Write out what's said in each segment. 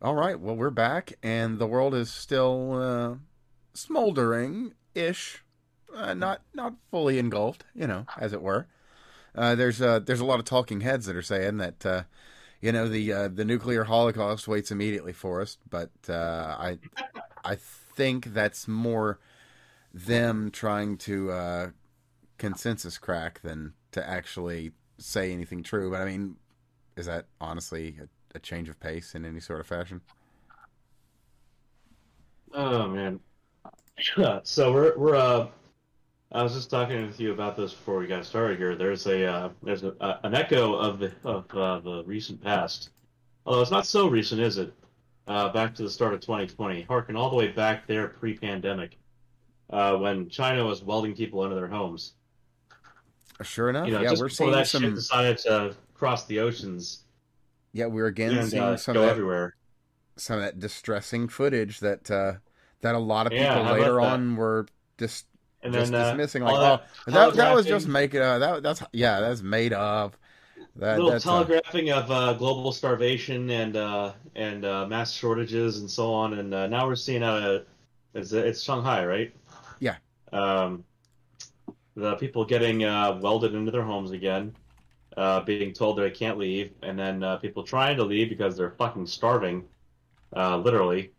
All right. Well, we're back, and the world is still uh, smoldering ish, uh, not not fully engulfed, you know, as it were. Uh, there's uh, there's a lot of talking heads that are saying that uh, you know the uh, the nuclear holocaust waits immediately for us, but uh, I I think that's more them trying to consensus crack than to actually say anything true. But I mean, is that honestly a, a change of pace in any sort of fashion? Oh man. so we're we're uh I was just talking with you about this before we got started here. There's a uh, there's a, uh, an echo of the of uh, the recent past, although it's not so recent, is it? Uh, back to the start of 2020, harken all the way back there pre-pandemic, uh, when China was welding people into their homes. Sure enough, You know, yeah, we're seeing that some. shit decided to cross the oceans Yeah, we're again and seeing uh, some of that everywhere. some of that distressing footage that uh, that a lot of people about later on were just And just then uh, dismissing like, oh, that that was just making uh, that that's yeah, that's made up. That little that's uh, telegraphing of uh, global starvation and uh, and uh, mass shortages and so on, and uh, now we're seeing uh, it's, it's Shanghai, right? Yeah. Um, the people getting uh, welded into their homes again, uh, being told that they can't leave, and then uh, people trying to leave because they're fucking starving, uh, literally,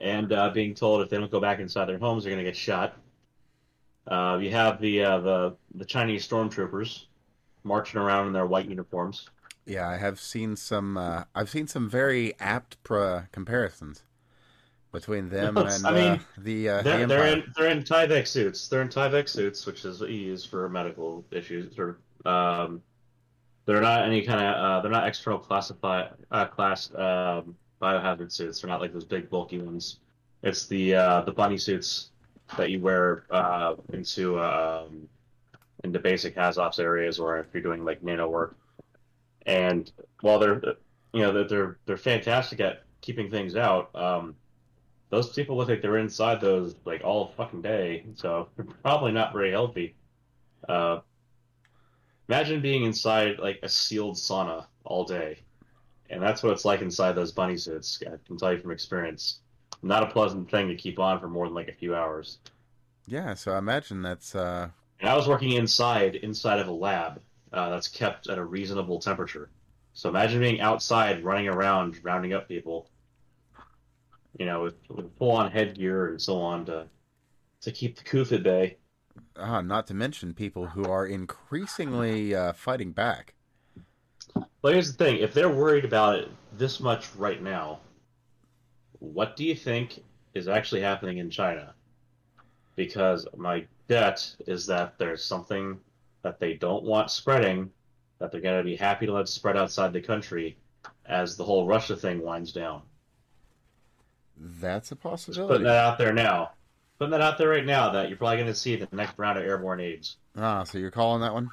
and uh, being told if they don't go back inside their homes, they're gonna get shot. Uh, you have the uh, the the Chinese stormtroopers marching around in their white uniforms. yeah. I have seen some. Uh, I've seen some very apt pro- comparisons between them and I mean, uh, the uh, They're, Empire. they're in they're in Tyvek suits. They're in Tyvek suits, which is what you use for medical issues. Or um, they're not any kind of uh, they're not external classify uh, class um, biohazard suits. They're not like those big bulky ones. It's the uh, the bunny suits that you wear uh, into um, into basic HazOps areas, or if you're doing like nano work. And while they're you know they're, they're fantastic at keeping things out. Um, those people look like they're inside those like all fucking day, so they're probably not very healthy. Uh, imagine being inside like a sealed sauna all day, and that's what it's like inside those bunny suits. I can tell you from experience, not a pleasant thing to keep on for more than like a few hours. Yeah, so I imagine that's uh, And I was working inside inside of a lab uh, that's kept at a reasonable temperature. So imagine being outside, running around, rounding up people. You know, with, with full-on headgear and so on to to keep the coof at bay. Uh, not to mention people who are increasingly uh, fighting back. But here's the thing: if they're worried about it this much right now, what do you think is actually happening in China? Because my bet is that there's something that they don't want spreading, that they're going to be happy to let spread outside the country as the whole Russia thing winds down. That's a possibility. Putting that out there now. Putting that out there right now that you're probably going to see the next round of airborne AIDS. Ah, so you're calling that one?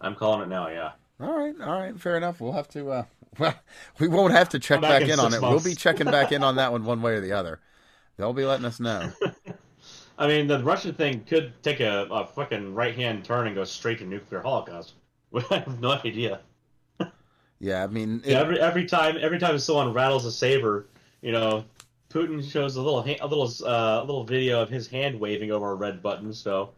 I'm calling it now, yeah. All right, all right, fair enough. We'll have to. Uh, well, we won't have to check back back, in in on it. We'll be checking back in on that one one way or the other. They'll be letting us know. I mean, the Russian thing could take a, a fucking right hand turn and go straight to nuclear holocaust. I have no idea. Yeah, I mean, it, Yeah, every every time every time someone rattles a saber, you know, Putin shows a little ha- a little uh, a little video of his hand waving over a red button. So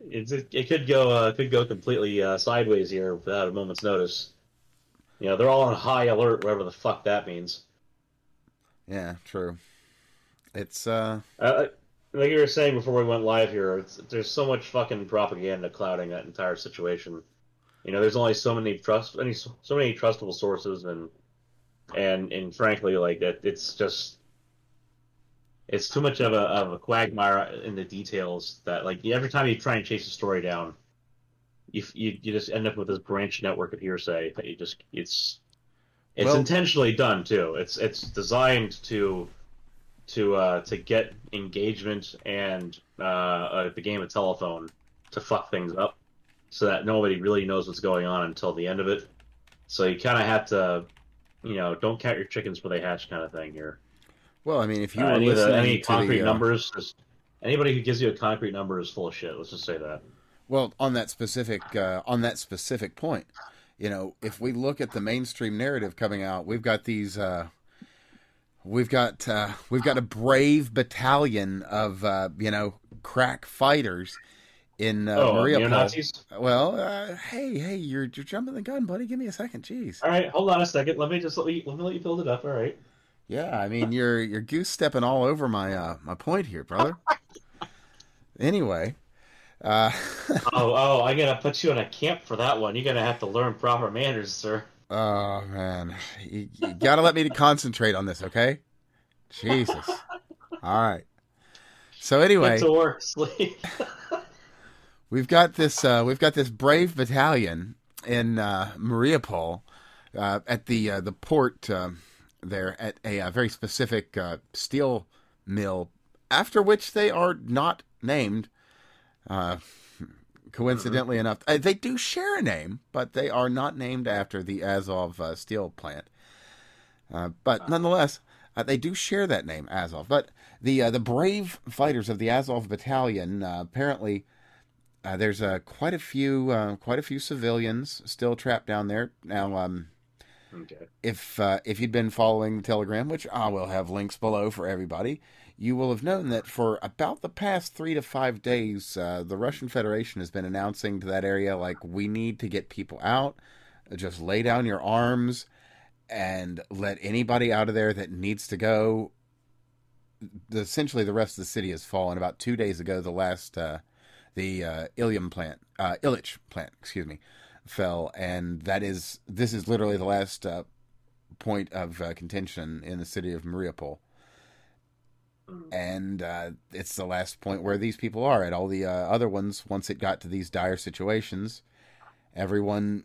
it's, it, it could go uh, could go completely uh, sideways here without a moment's notice. You know, they're all on high alert, whatever the fuck that means. yeah, true. It's uh, Uh, like you were saying before we went live here, it's, there's so much fucking propaganda clouding that entire situation. You know, there's only so many trust, any so many trustable sources, and and and frankly, like that, it's just it's too much of a of a quagmire in the details that like every time you try and chase a story down, you you, you just end up with this branch network of hearsay that you just it's it's Well- intentionally done too. It's it's designed to to uh, to get engagement and uh, uh, the game of telephone to fuck things up, so that nobody really knows what's going on until the end of it. So you kind of have to, you know, don't count your chickens before they hatch, kind of thing here. well, I mean, if you Uh, were any the, any concrete the, uh, numbers, just anybody who gives you a concrete number is full of shit. Let's just say that. well, on that specific uh, on that specific point, you know, if we look at the mainstream narrative coming out, we've got these. Uh, we've got uh, we've got a brave battalion of uh, you know crack fighters in uh, oh, Maria. Nazis. Well, uh, hey, hey, you're you're jumping the gun, buddy. Give me a second, jeez. All right, hold on a second. Let me just let me let me let you build it up. All right. Yeah, I mean you're you're goose stepping all over my uh, my point here, brother. anyway. Uh, oh, oh! I gotta put you in a camp for that one. You're gonna have to learn proper manners, sir. Oh man, you, you gotta let me concentrate on this, okay? Jesus. All right. So anyway, Get to work, sleep. We've got this uh, we've got this brave battalion in uh, Mariupol uh, at the uh, the port um, there at a, a very specific uh, steel mill, after which they are not named. Uh, coincidentally enough, uh, they do share a name, but they are not named after the Azov uh, steel plant. Uh, but nonetheless, uh, they do share that name, Azov. But the uh, the brave fighters of the Azov battalion uh, there's quite a few quite a few civilians still trapped down there now. Um, okay. If if you'd been following the Telegram, which I will have links below for everybody, you will have known that for about the past three to five days, uh, the Russian Federation has been announcing to that area, like, we need to get people out. Just lay down your arms and let anybody out of there that needs to go. The, essentially, the rest of the city has fallen. About two days ago, the last, uh, the uh, Ilium plant, uh, Illich plant, excuse me, fell. And that is, this is literally the last uh, point of uh, contention in the city of Mariupol. And uh, it's the last point where these people are at all the uh, other ones. Once it got to these dire situations everyone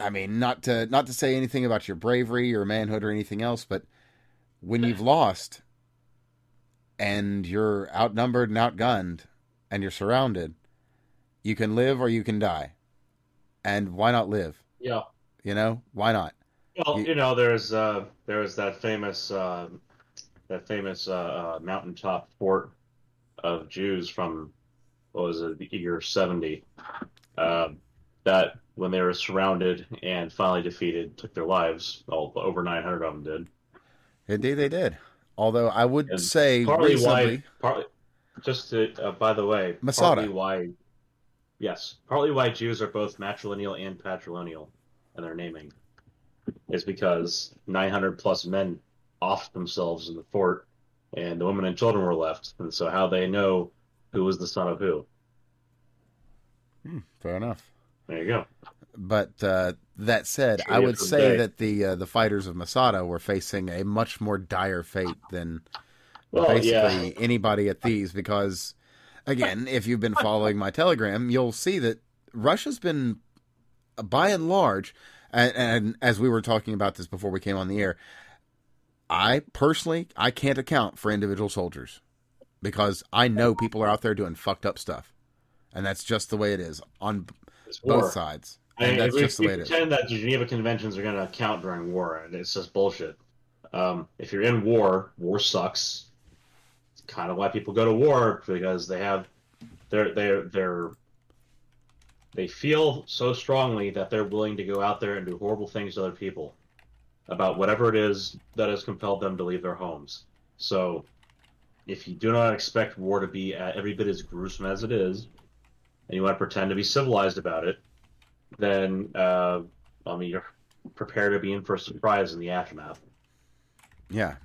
i mean not to not to say anything about your bravery or manhood or anything else but when you've lost and you're outnumbered and outgunned and you're surrounded you can live or you can die and why not live yeah you know why not well you, you know there's uh there's that famous uh that famous uh, uh, mountaintop fort of Jews from what was it, the year 70. Um, that when they were surrounded and finally defeated, took their lives. All over 900 of them did. Indeed, they did. Although I would and say partly why, partly, just to, uh, by the way, Masada. partly why, yes, partly why Jews are both matrilineal and patrilineal in their naming is because 900 plus men off themselves in the fort, and the women and children were left. And so, how they know who was the son of who? Hmm, fair enough. There you go. But uh, that said, I would say day. that the uh, the fighters of Masada were facing a much more dire fate than well, basically yeah. anybody at these because, again, if you've been following my Telegram, you'll see that Russia's been, by and large, and, and as we were talking about this before we came on the air, I personally I can't account for individual soldiers because I know people are out there doing fucked up stuff, and that's just the way it is on both sides. And I mean, that's we, just the way it is. Pretend that the Geneva Conventions are going to count during war, and it's just bullshit. Um, if you're in war, war sucks. Kind of why people go to war because they have they're they're they're they feel so strongly that they're willing to go out there and do horrible things to other people about whatever it is that has compelled them to leave their homes. So, if you do not expect war to be every bit as gruesome as it is, and you want to pretend to be civilized about it, then uh, I mean you're prepared to be in for a surprise in the aftermath. Yeah,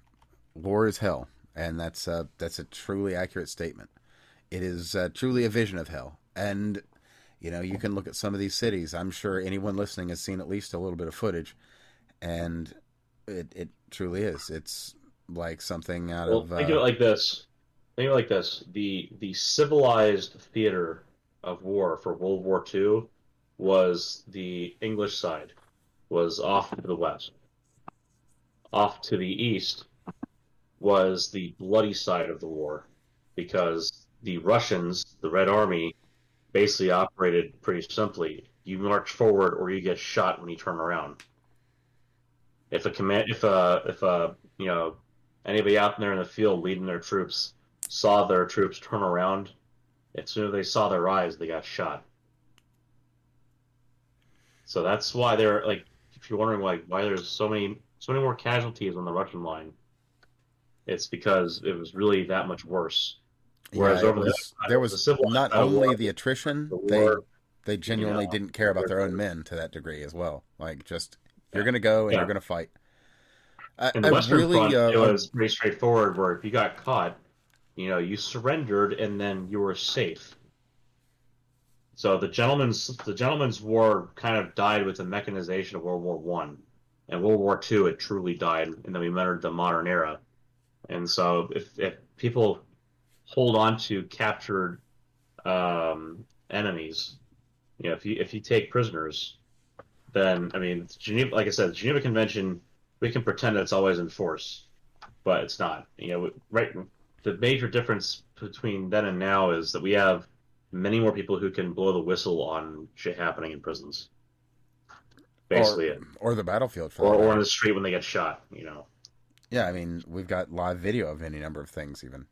war is hell, and that's uh, that's a truly accurate statement. It is uh, truly a vision of hell, and you know you can look at some of these cities. I'm sure anyone listening has seen at least a little bit of footage and it it truly is. It's like something out well, of. Think uh, of it like this. Think of it like this: the the civilized theater of war for World War II was the English side, was off to the west. Off to the east was the bloody side of the war, because the Russians, the Red Army, basically operated pretty simply. You march forward or you get shot when you turn around if a command, if a, if a, you know, anybody out there in the field leading their troops saw their troops turn around, as soon as they saw their eyes, they got shot. So that's why they're like, if you're wondering like why there's so many so many more casualties on the Russian line, it's because it was really that much worse. Whereas Yeah, over the was- side, there the civil not only war, the attrition, the they war, they genuinely know, didn't care about their own men to that degree as well. Like just Yeah. you're gonna go and Yeah. you're gonna fight. I, in the I Western really, Front, uh, it was pretty straightforward. Where if you got caught, you know, you surrendered and then you were safe. So the gentleman's the gentleman's war kind of died with the mechanization of World War One, and World War Two it truly died, and then we entered the modern era. And so if if people hold on to captured um, enemies, you know, if you if you take prisoners, then I mean, Geneva, like I said, the Geneva Convention, we can pretend that it's always in force, but it's not. You know, right? The major difference between then and now is that we have many more people who can blow the whistle on shit happening in prisons. Basically, it. or the battlefield for Or, or in the street when they get shot. You know. Yeah, I mean, we've got live video of any number of things, even,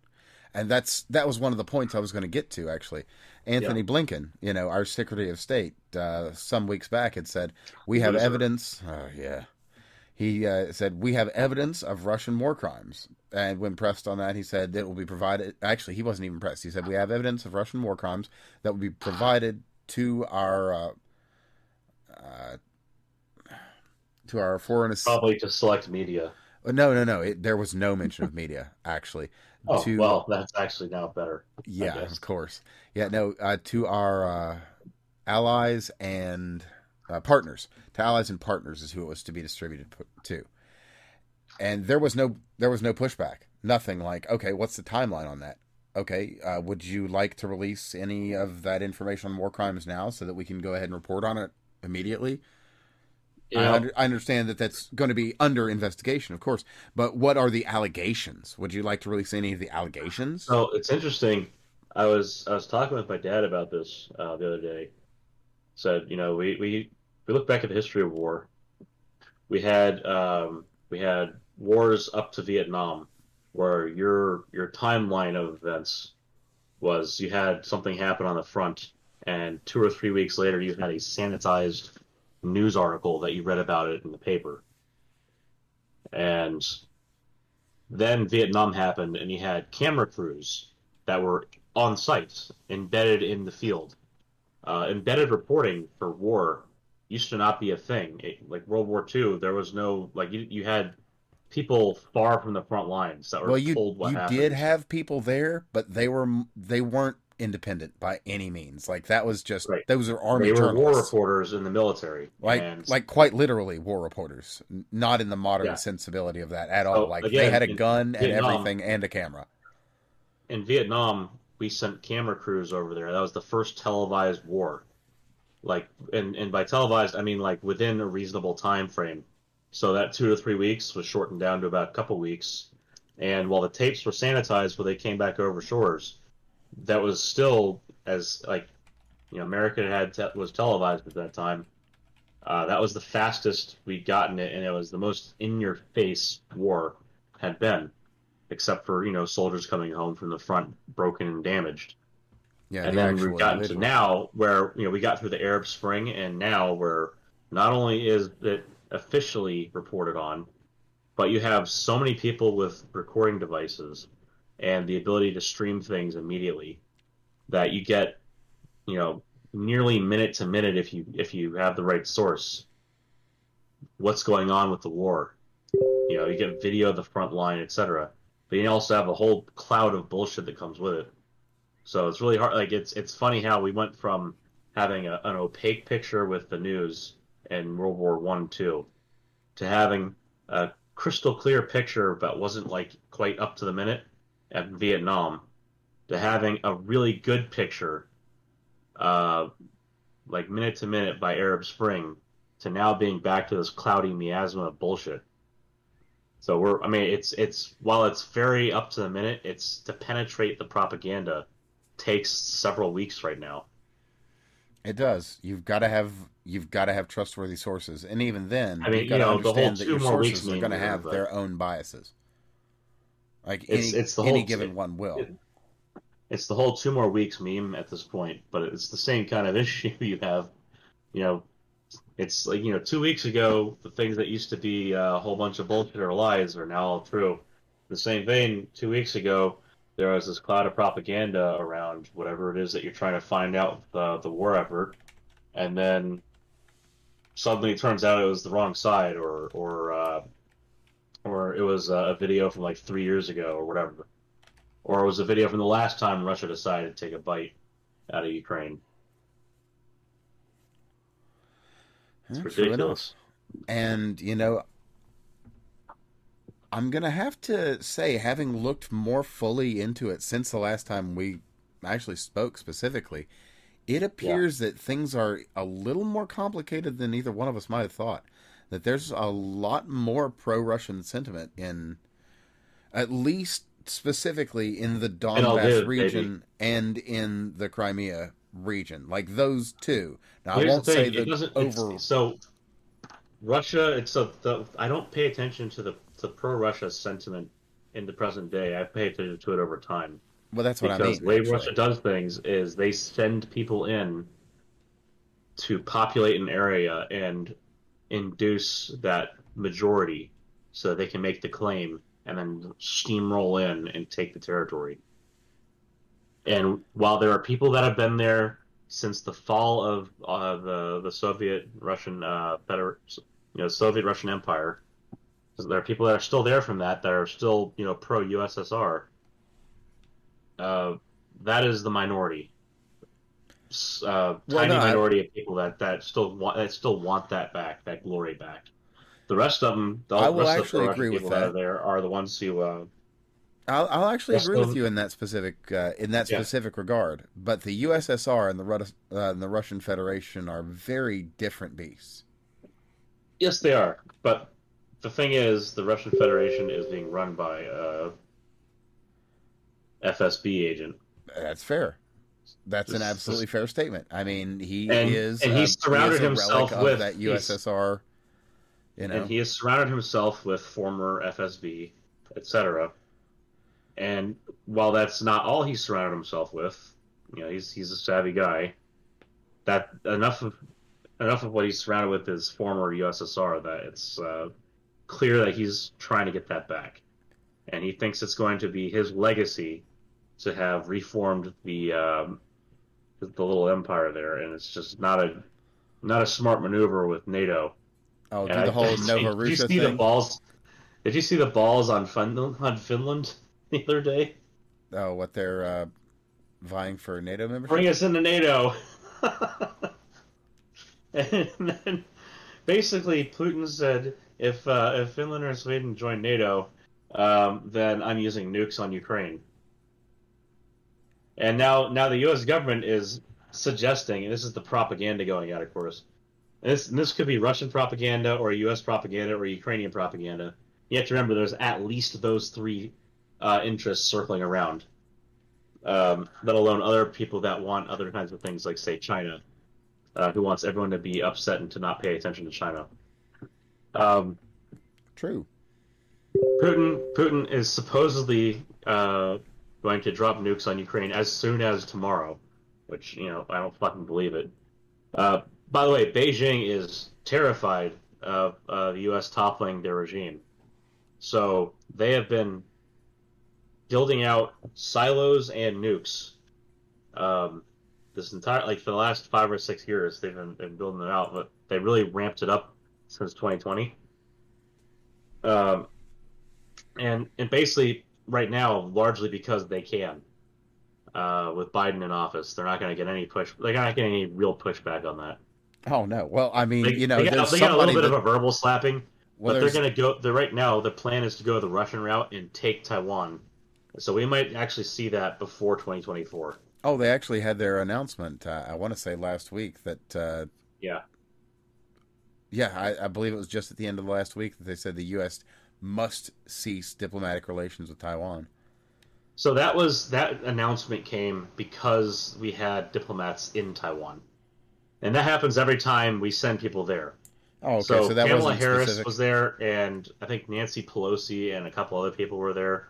and that's that was one of the points I was going to get to. Actually, Antony Blinken, you know, our Secretary of State, uh, some weeks back had said we have evidence. Oh, yeah, he uh, said we have evidence of Russian war crimes, and when pressed on that, he said that will be provided. Actually, he wasn't even pressed. He said we have evidence of Russian war crimes that will be provided to our. Uh, uh, to our foreign Probably to select media. Uh, No, no, no. It, there was no mention of media actually. Oh to well, that's actually now better. yeah, of course. Yeah, no. Uh, to our uh, allies and uh, partners, to allies and partners is who it was to be distributed to. And there was no there was no pushback. Nothing like, okay, what's the timeline on that? Okay, uh, would you like to release any of that information on war crimes now so that we can go ahead and report on it immediately? I, under, I understand that that's going to be under investigation, of course. But what are the allegations? Would you like to release any of the allegations? So it's interesting. I was I was talking with my dad about this uh, the other day. Said you know we, we we look back at the history of war. We had um, we had wars up to Vietnam, where your your timeline of events was you had something happen on the front, and two or three weeks later you had a sanitized news article that you read about it in the paper. And then Vietnam happened, and you had camera crews that were on site, embedded in the field. Uh, embedded reporting for war used to not be a thing. It- like World War II, there was no like you you had people far from the front lines that were well, you told what you happened. did have people there, but they were they weren't independent by any means. Like that was just Right. those are army they were war reporters in the military, like and like quite literally war reporters, not in the modern Yeah. sensibility of that at all. So, like they had a gun and Vietnam- everything and a camera. in Vietnam, we sent camera crews over there. That was the first televised war. Like, and, and by televised, I mean like within a reasonable time frame. So that two to three weeks was shortened down to about a couple weeks. And while the tapes were sanitized when they came back over shores, that was still as like, you know, America had te- was televised at that time. Uh, that was the fastest we'd gotten it, and it was the most in-your-face war had been except for you know soldiers coming home from the front broken and damaged. Yeah, and the then we've gotten to now where you know we got through the Arab Spring, and now where not only is it officially reported on, but you have so many people with recording devices and the ability to stream things immediately that you get you know nearly minute to minute if you if you have the right source. What's going on with the war? You know you get video of the front line etc but you also have a whole cloud of bullshit that comes with it. So it's really hard like it's it's funny how we went from having a, an opaque picture with the news in world war one two to having a crystal clear picture but wasn't like quite up to the minute at vietnam to having a really good picture uh, like minute to minute by arab spring to now being back to this cloudy miasma of bullshit so we're I mean it's it's while it's very up to the minute, it's to penetrate the propaganda takes several weeks right now. It does. You've got to have you've got to have trustworthy sources, and even then, I mean, you've got you to know, the whole two your more weeks sources are going to have but- their own biases. Like It's- any, it's the any whole- given one will. it- It's the whole two more weeks meme at this point, but it's the same kind of issue you have. You know, It's like you know, two weeks ago, the things that used to be a whole bunch of bullshit or lies are now all true. In the same vein, two weeks ago, there was this cloud of propaganda around whatever it is that you're trying to find out the the war effort, and then suddenly it turns out it was the wrong side, or or uh, or it was a video from like three years ago, or whatever, or it was a video from the last time Russia decided to take a bite out of Ukraine. It's Yeah, ridiculous. And you know, I'm gonna have to say, having looked more fully into it since the last time we actually spoke specifically, it appears that things are a little more complicated than either one of us might have thought. That there's a lot more pro-Russian sentiment in, at least specifically in the Donbass region and in the Crimea region, like those two. Now, I Here's won't the say thing: the it doesn't. over. So Russia, it's a, the I don't pay attention to the the pro-Russia sentiment in the present day. I pay attention to it over time. Well, that's what I because mean. the way actually. Russia does things is they send people in to populate an area and induce that majority so that they can make the claim and then steamroll in and take the territory. And while there are people that have been there since the fall of uh, the the Soviet Russian uh, you know Soviet Russian Empire, there are people that are still there from that that are still you know pro USSR uh, that is the minority. Uh, Well, tiny no, I- minority of people that, that still want that still want that back, that glory back. The rest of them, the I will rest actually of the agree with people that. there are the ones who. Uh, I'll, I'll actually agree with you in that specific uh, in that Yeah. specific regard. But the USSR and the Rus- uh, and the Russian Federation are very different beasts. yes, they are, but the thing is, the Russian Federation is being run by a FSB agent, That's fair. That's an absolutely fair statement. I mean, he And- is and he surrounded himself with- that USSR. You know, and he has surrounded himself with former FSB, etc. And while that's not all he's surrounded himself with, you know, he's he's a savvy guy. That enough of enough of what he's surrounded with is former USSR that it's uh, clear that he's trying to get that back, and he thinks it's going to be his legacy to have reformed the um, the little empire there, and it's just not a not a smart maneuver with NATO. oh, do And the I- whole did Nova you Russia see the balls? Did you see the balls on Finland, on Finland the other day? Oh, what they're uh, vying for NATO membership? Bring us into NATO. and then basically Putin said, if uh, if Finland or Sweden join NATO, um, then I'm using nukes on Ukraine. And now now the U.S. government is suggesting, and this is the propaganda going out, of course. And this and this could be Russian propaganda or U.S. propaganda or Ukrainian propaganda. You have to remember there's at least those three uh, interests circling around. Um, let alone other people that want other kinds of things, like say China, uh, who wants everyone to be upset and to not pay attention to China. Um, True. Putin Putin is supposedly uh, going to drop nukes on Ukraine as soon as tomorrow, which you know I don't fucking believe it. Uh, by the way, Beijing is terrified of uh, the U.S. toppling their regime, so they have been building out silos and nukes. Um, this entire like for the last five or six years, they've been, been building them out, but they really ramped it up since 2020. Um, and and basically right now, largely because they can. Uh, with Biden in office, they're not going to get any push. They're not getting any real pushback on that. Oh no. Well, I mean, They, you know, they got, they got a little bit that, of a verbal slapping, well, but they're going to go. They're right now. The plan is to go the Russian route and take Taiwan. So we might actually see that before 2024. Oh, they actually had their announcement. Uh, I want to say last week that. Uh, Yeah. yeah, I, I believe it was just at the end of last week that they said the U.S. must cease diplomatic relations with Taiwan. So that was that announcement came because we had diplomats in Taiwan, and that happens every time we send people there. Oh, okay. So, so, that Kamala Harris specific. was there, and I think Nancy Pelosi and a couple other people were there,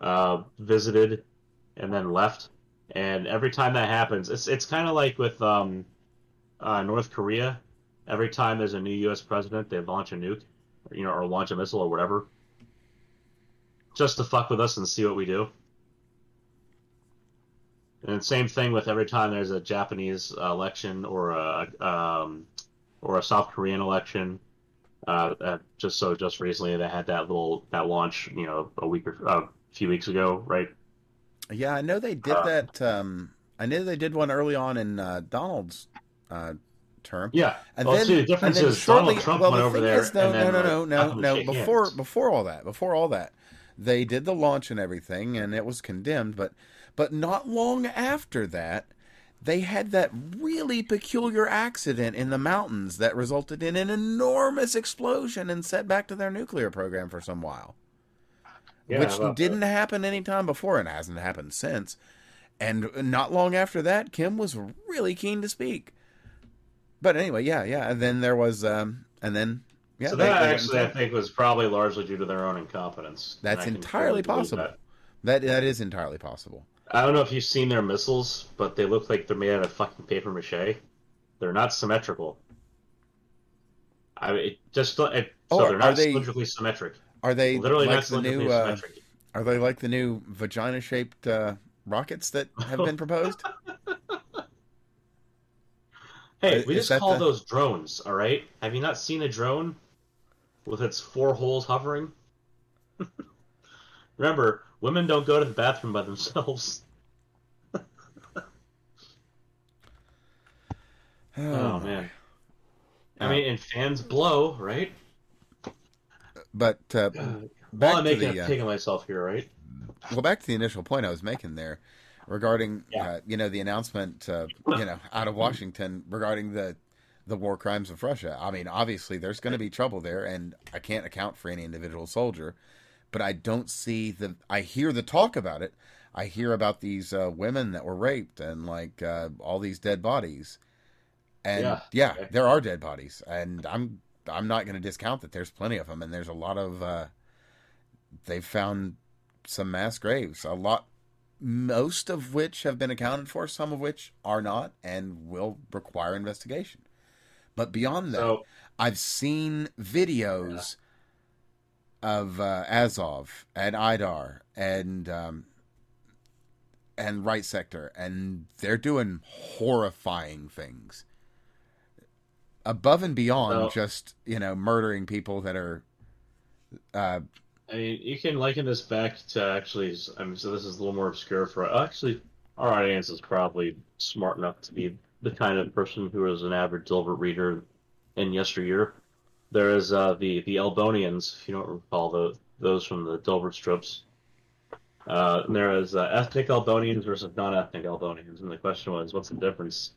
uh, visited, and then left. And every time that happens, it's it's kind of like with um, uh, North Korea every time there's a new U.S. president, they launch a nuke, you know, or launch a missile or whatever, just to fuck with us and see what we do. And same thing with every time there's a Japanese election or a um, or a South Korean election. Uh, uh, just so just recently they had that little that launch, you know, a week or uh, a few weeks ago, right? Yeah, I know they did Uh, that. Um, I know they did one early on in uh, Donald's uh, term. Yeah. And well, then, see, the difference and then is shortly, Donald Trump well, went the over thing there. is, no, then, no, no, like, no, no, no. Before, hands. before all that, before all that, they did the launch and everything, and it was condemned. But, but not long after that, they had that really peculiar accident in the mountains that resulted in an enormous explosion and set back to their nuclear program for some while Yeah, which about uh, didn't that. happen any time before and hasn't happened since. And not long after that, Kim was really keen to speak. But anyway, yeah, yeah. And then there was, um, and then yeah, so they- that they actually, I think, was probably largely due to their own incompetence. That's entirely possible. that. that that is entirely possible. I don't know if you've seen their missiles, but they look like they're made out of fucking paper mache. They're not symmetrical. I mean, it just it, Oh, so they're not they cylindrically symmetric. Are they Literally like not the cylindrically new? Uh, symmetric. are they like the new vagina-shaped uh, rockets that have been proposed? Hey, we is just call the- those drones, all right? Have you not seen a drone with its four holes hovering? Remember, women don't go to the bathroom by themselves. Oh, man. I Uh, mean, and fans blow, right? But uh, back I'm to making the a uh, pig of myself here, right? well, back to the initial point I was making there regarding Yeah. uh, you know the announcement uh, you know out of Washington regarding the the war crimes of Russia. I mean, obviously there's going to be trouble there, and I can't account for any individual soldier, but I don't see the. I hear the talk about it. I hear about these uh, women that were raped and like uh, all these dead bodies, and Yeah. yeah, there are dead bodies, and I'm I'm not going to discount that there's plenty of them, and there's a lot of. Uh, they've found some mass graves, a lot, most of which have been accounted for, some of which are not, and will require investigation. But beyond that, So, I've seen videos of uh, Azov and Aidar and um, and Right Sector, and they're doing horrifying things above and beyond So- just you know murdering people that are. Uh, I mean, you can liken this back to actually. I mean, so this is a little more obscure for actually. Our audience is probably smart enough to be the kind of person who is an average Dilbert reader in yesteryear. There is uh, the the Elbonians, if you don't recall the those from the Dilbert strips. Uh, and there is uh, ethnic Elbonians versus non-ethnic Elbonians, and the question was, what's the difference?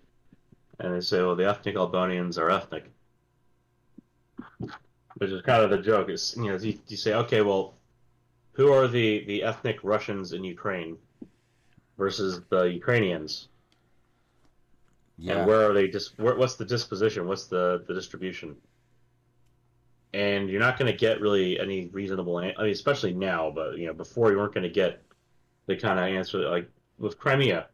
And they say, well, the ethnic Elbonians are ethnic which is kind of the joke. Is you know you, you say, okay, well, who are the the ethnic Russians in Ukraine versus the Ukrainians, yeah, and where are they? Dis- where, what's the disposition? What's the the distribution? And you're not going to get really any reasonable. I mean, especially now, but you know, before you weren't going to get the kind of answer like with Crimea.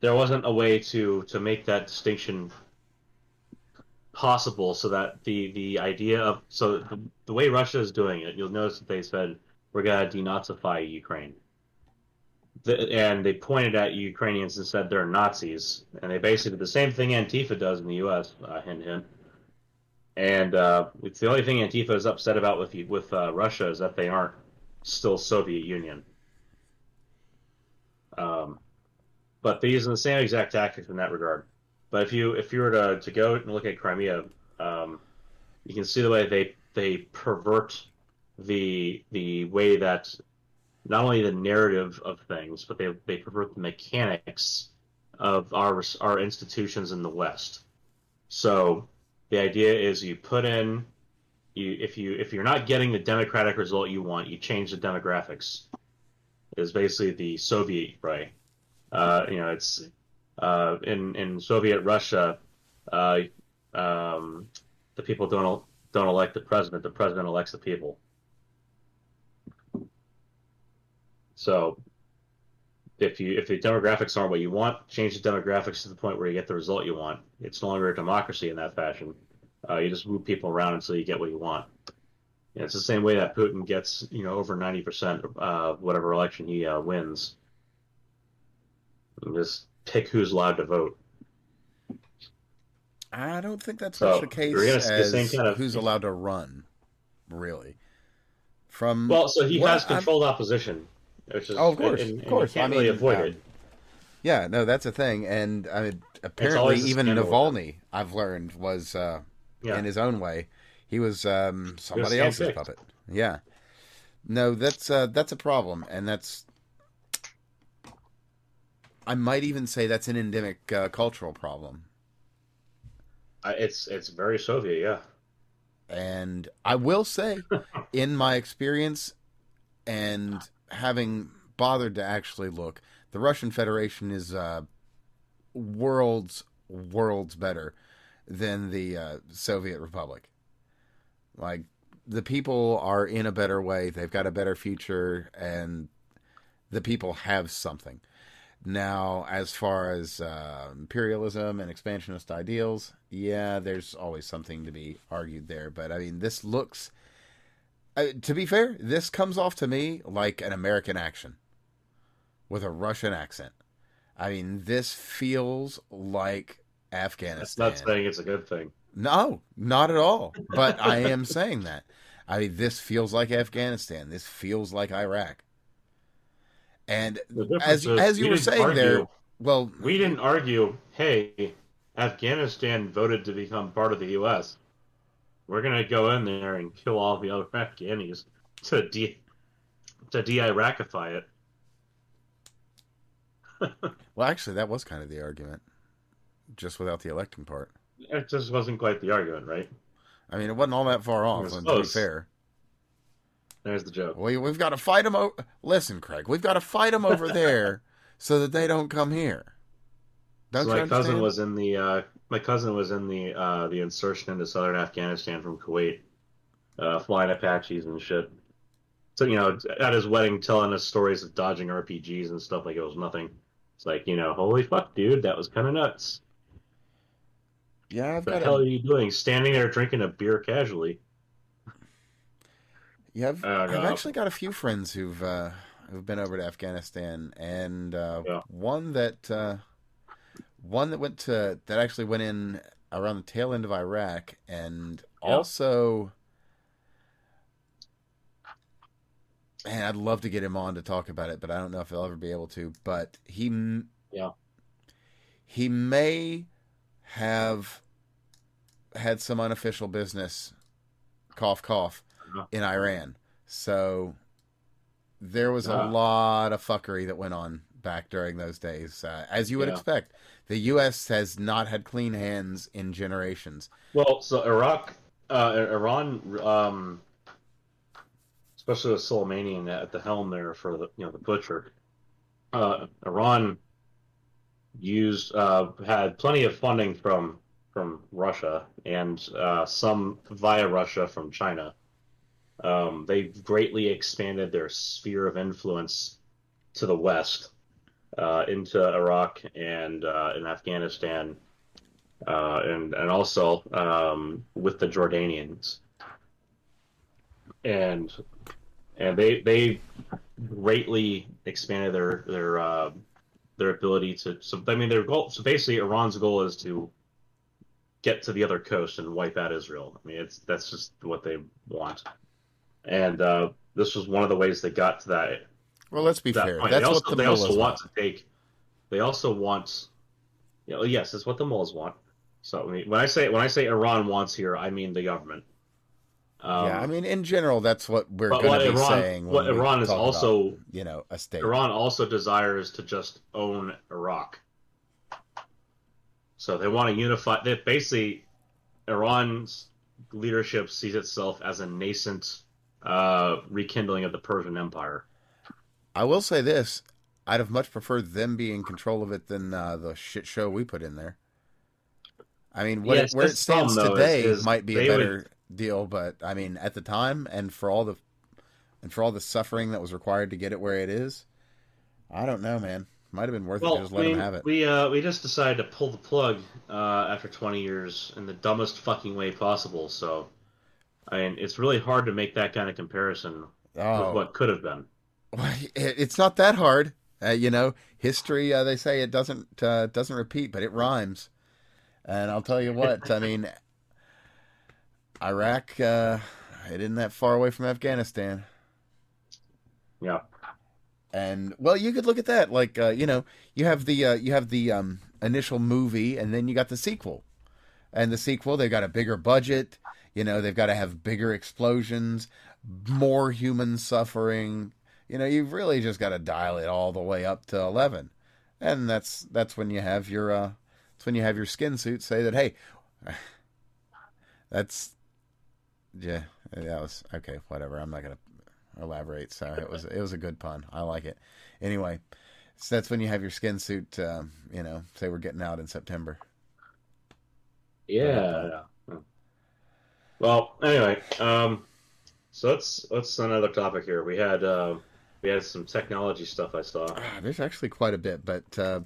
There wasn't a way to to make that distinction possible so that the the idea of so the, the way Russia is doing it, you'll notice that they said we're gonna denazify Ukraine, the, and they pointed at Ukrainians and said they're Nazis, and they basically did the same thing Antifa does in the U.S. Uh, hint hint. And uh, it's the only thing Antifa is upset about with with uh, Russia is that they aren't still Soviet Union. Um, but they're using the same exact tactics in that regard. But if you if you were to, to go and look at Crimea, um, you can see the way they they pervert the the way that not only the narrative of things, but they they pervert the mechanics of our our institutions in the West. So the idea is you put in you if you if you're not getting the democratic result you want, you change the demographics. Is basically the Soviet way. Uh, you know, it's uh, in in Soviet Russia, uh, um, the people don't don't elect the president. The president elects the people. So, if you if the demographics aren't what you want, change the demographics to the point where you get the result you want. It's no longer a democracy in that fashion. Uh, you just move people around until you get what you want. And it's the same way that Putin gets, you know, over ninety percent of whatever election he uh, wins. And just pick who's allowed to vote. I don't think that's So, much the case you're gonna see the same kind of- who's allowed to run, really. From Well, so he Well, has I'm- controlled opposition, which is Oh, of course, and, and of course. can't I really mean, avoid um, it. yeah, no, that's a thing, and I mean, apparently even Navalny, I've learned, was uh, Yeah. in his own way, he was um, somebody else's puppet. Yeah, no, that's uh, that's a problem, and that's I might even say that's an endemic uh, cultural problem. Uh, It's it's very Soviet, yeah. And I will say, in my experience and having bothered to actually look, the Russian Federation is uh, worlds, worlds better than the uh, Soviet Republic. Like, the people are in a better way, they've got a better future, and the people have something. Now, as far as uh, imperialism and expansionist ideals, yeah, there's always something to be argued there. But I mean, this looks, uh, to be fair, this comes off to me like an American action with a Russian accent. I mean, this feels like Afghanistan. That's not saying it's a good thing. No, not at all. But I am saying that. I mean, this feels like Afghanistan. This feels like Iraq. And as as you we were saying there, well, we didn't argue. Hey, Afghanistan voted to become part of the U.S. We're gonna go in there and kill all the other Afghanis to de to de-Iraqify it. well, actually, that was kind of the argument, just without the electing part. It just wasn't quite the argument, right? I mean, it wasn't all that far off. was To be fair, There's the joke. we we've got to fight them. O- Listen, Craig, we've got to fight them over there so that they don't come here. Don't So my understand? cousin was in the uh, my cousin was in the uh, the insertion into southern Afghanistan from Kuwait, uh, flying Apaches and shit. So you know, at his wedding, telling us stories of dodging RPGs and stuff like it was nothing. It's like you know, holy fuck, dude, that was kind of nuts. yeah, I've What got the hell a, are you doing, standing there drinking a beer casually? Yeah, I've, Oh, I've actually got a few friends who've uh, who've been over to Afghanistan, and uh, Yeah. one that uh, one that went to that actually went in around the tail end of Iraq, and Yeah. also. Man, I'd love to get him on to talk about it, but I don't know if he'll ever be able to. But he, Yeah. he may have had some unofficial business, cough cough, Uh-huh. in Iran. So there was a lot of fuckery that went on back during those days, uh, as you would Yeah. expect. The U.S. has not had clean hands in generations. Well, so Iraq, uh, Iran, um, especially with Soleimani at the helm there for the you know the butcher, uh, Iran used uh, had plenty of funding from from Russia and uh, some via Russia from China. Um, they greatly expanded their sphere of influence to the west, uh, into Iraq and uh, in Afghanistan uh, and and also um, with the Jordanians, and and they they greatly expanded their their uh, their ability to. So I mean, their goal. So basically, Iran's goal is to get to the other coast and wipe out Israel. I mean, it's that's just what they want, and uh, this was one of the ways they got to that Well, let's be that fair. point. That's they also, what the they also mullahs want to take. They also want. You know, yes, that's what the mullahs want. So I mean, when I say when I say Iran wants here, I mean the government. Um, yeah, I mean, in general, that's what we're going to be Iran, saying. What Iran is also about, you know, a state. Iran also desires to just own Iraq. So they want to unify. That basically, Iran's leadership sees itself as a nascent uh, rekindling of the Persian Empire. I will say this: I'd have much preferred them be in control of it than uh, the shit show we put in there. I mean, what where it stands though, today is- is might be a better deal, but I mean, at the time and for all the and for all the suffering that was required to get it where it is, I don't know, man. Might have been worth it to just I let mean, him have it. we uh, we just decided to pull the plug uh, after 20 years in the dumbest fucking way possible. So, I mean, it's really hard to make that kind of comparison Oh, with what could have been. it- it's not that hard. Uh, you know, history. Uh, they say it doesn't uh, doesn't repeat, but it rhymes. And I'll tell you what. I mean, Iraq. Uh, it isn't that far away from Afghanistan. Yeah. And well, you could look at that. Like uh, you know, you have the uh, you have the um, initial movie, and then you got the sequel. And the sequel, they've got a bigger budget. You know, they've got to have bigger explosions, more human suffering. You know, you've really just got to dial it all the way up to eleven, and that's that's when you have your uh, that's when you have your skin suit say that hey, that's yeah, that was okay. Whatever. I'm not gonna elaborate. So it was it was a good pun. I like it. Anyway, so that's when you have your skin suit. Um, you know, say we're getting out in September. Yeah. Well, anyway, um, so let's let's another topic here. We had uh, we had some technology stuff I saw. Ah, there's actually quite a bit, but uh,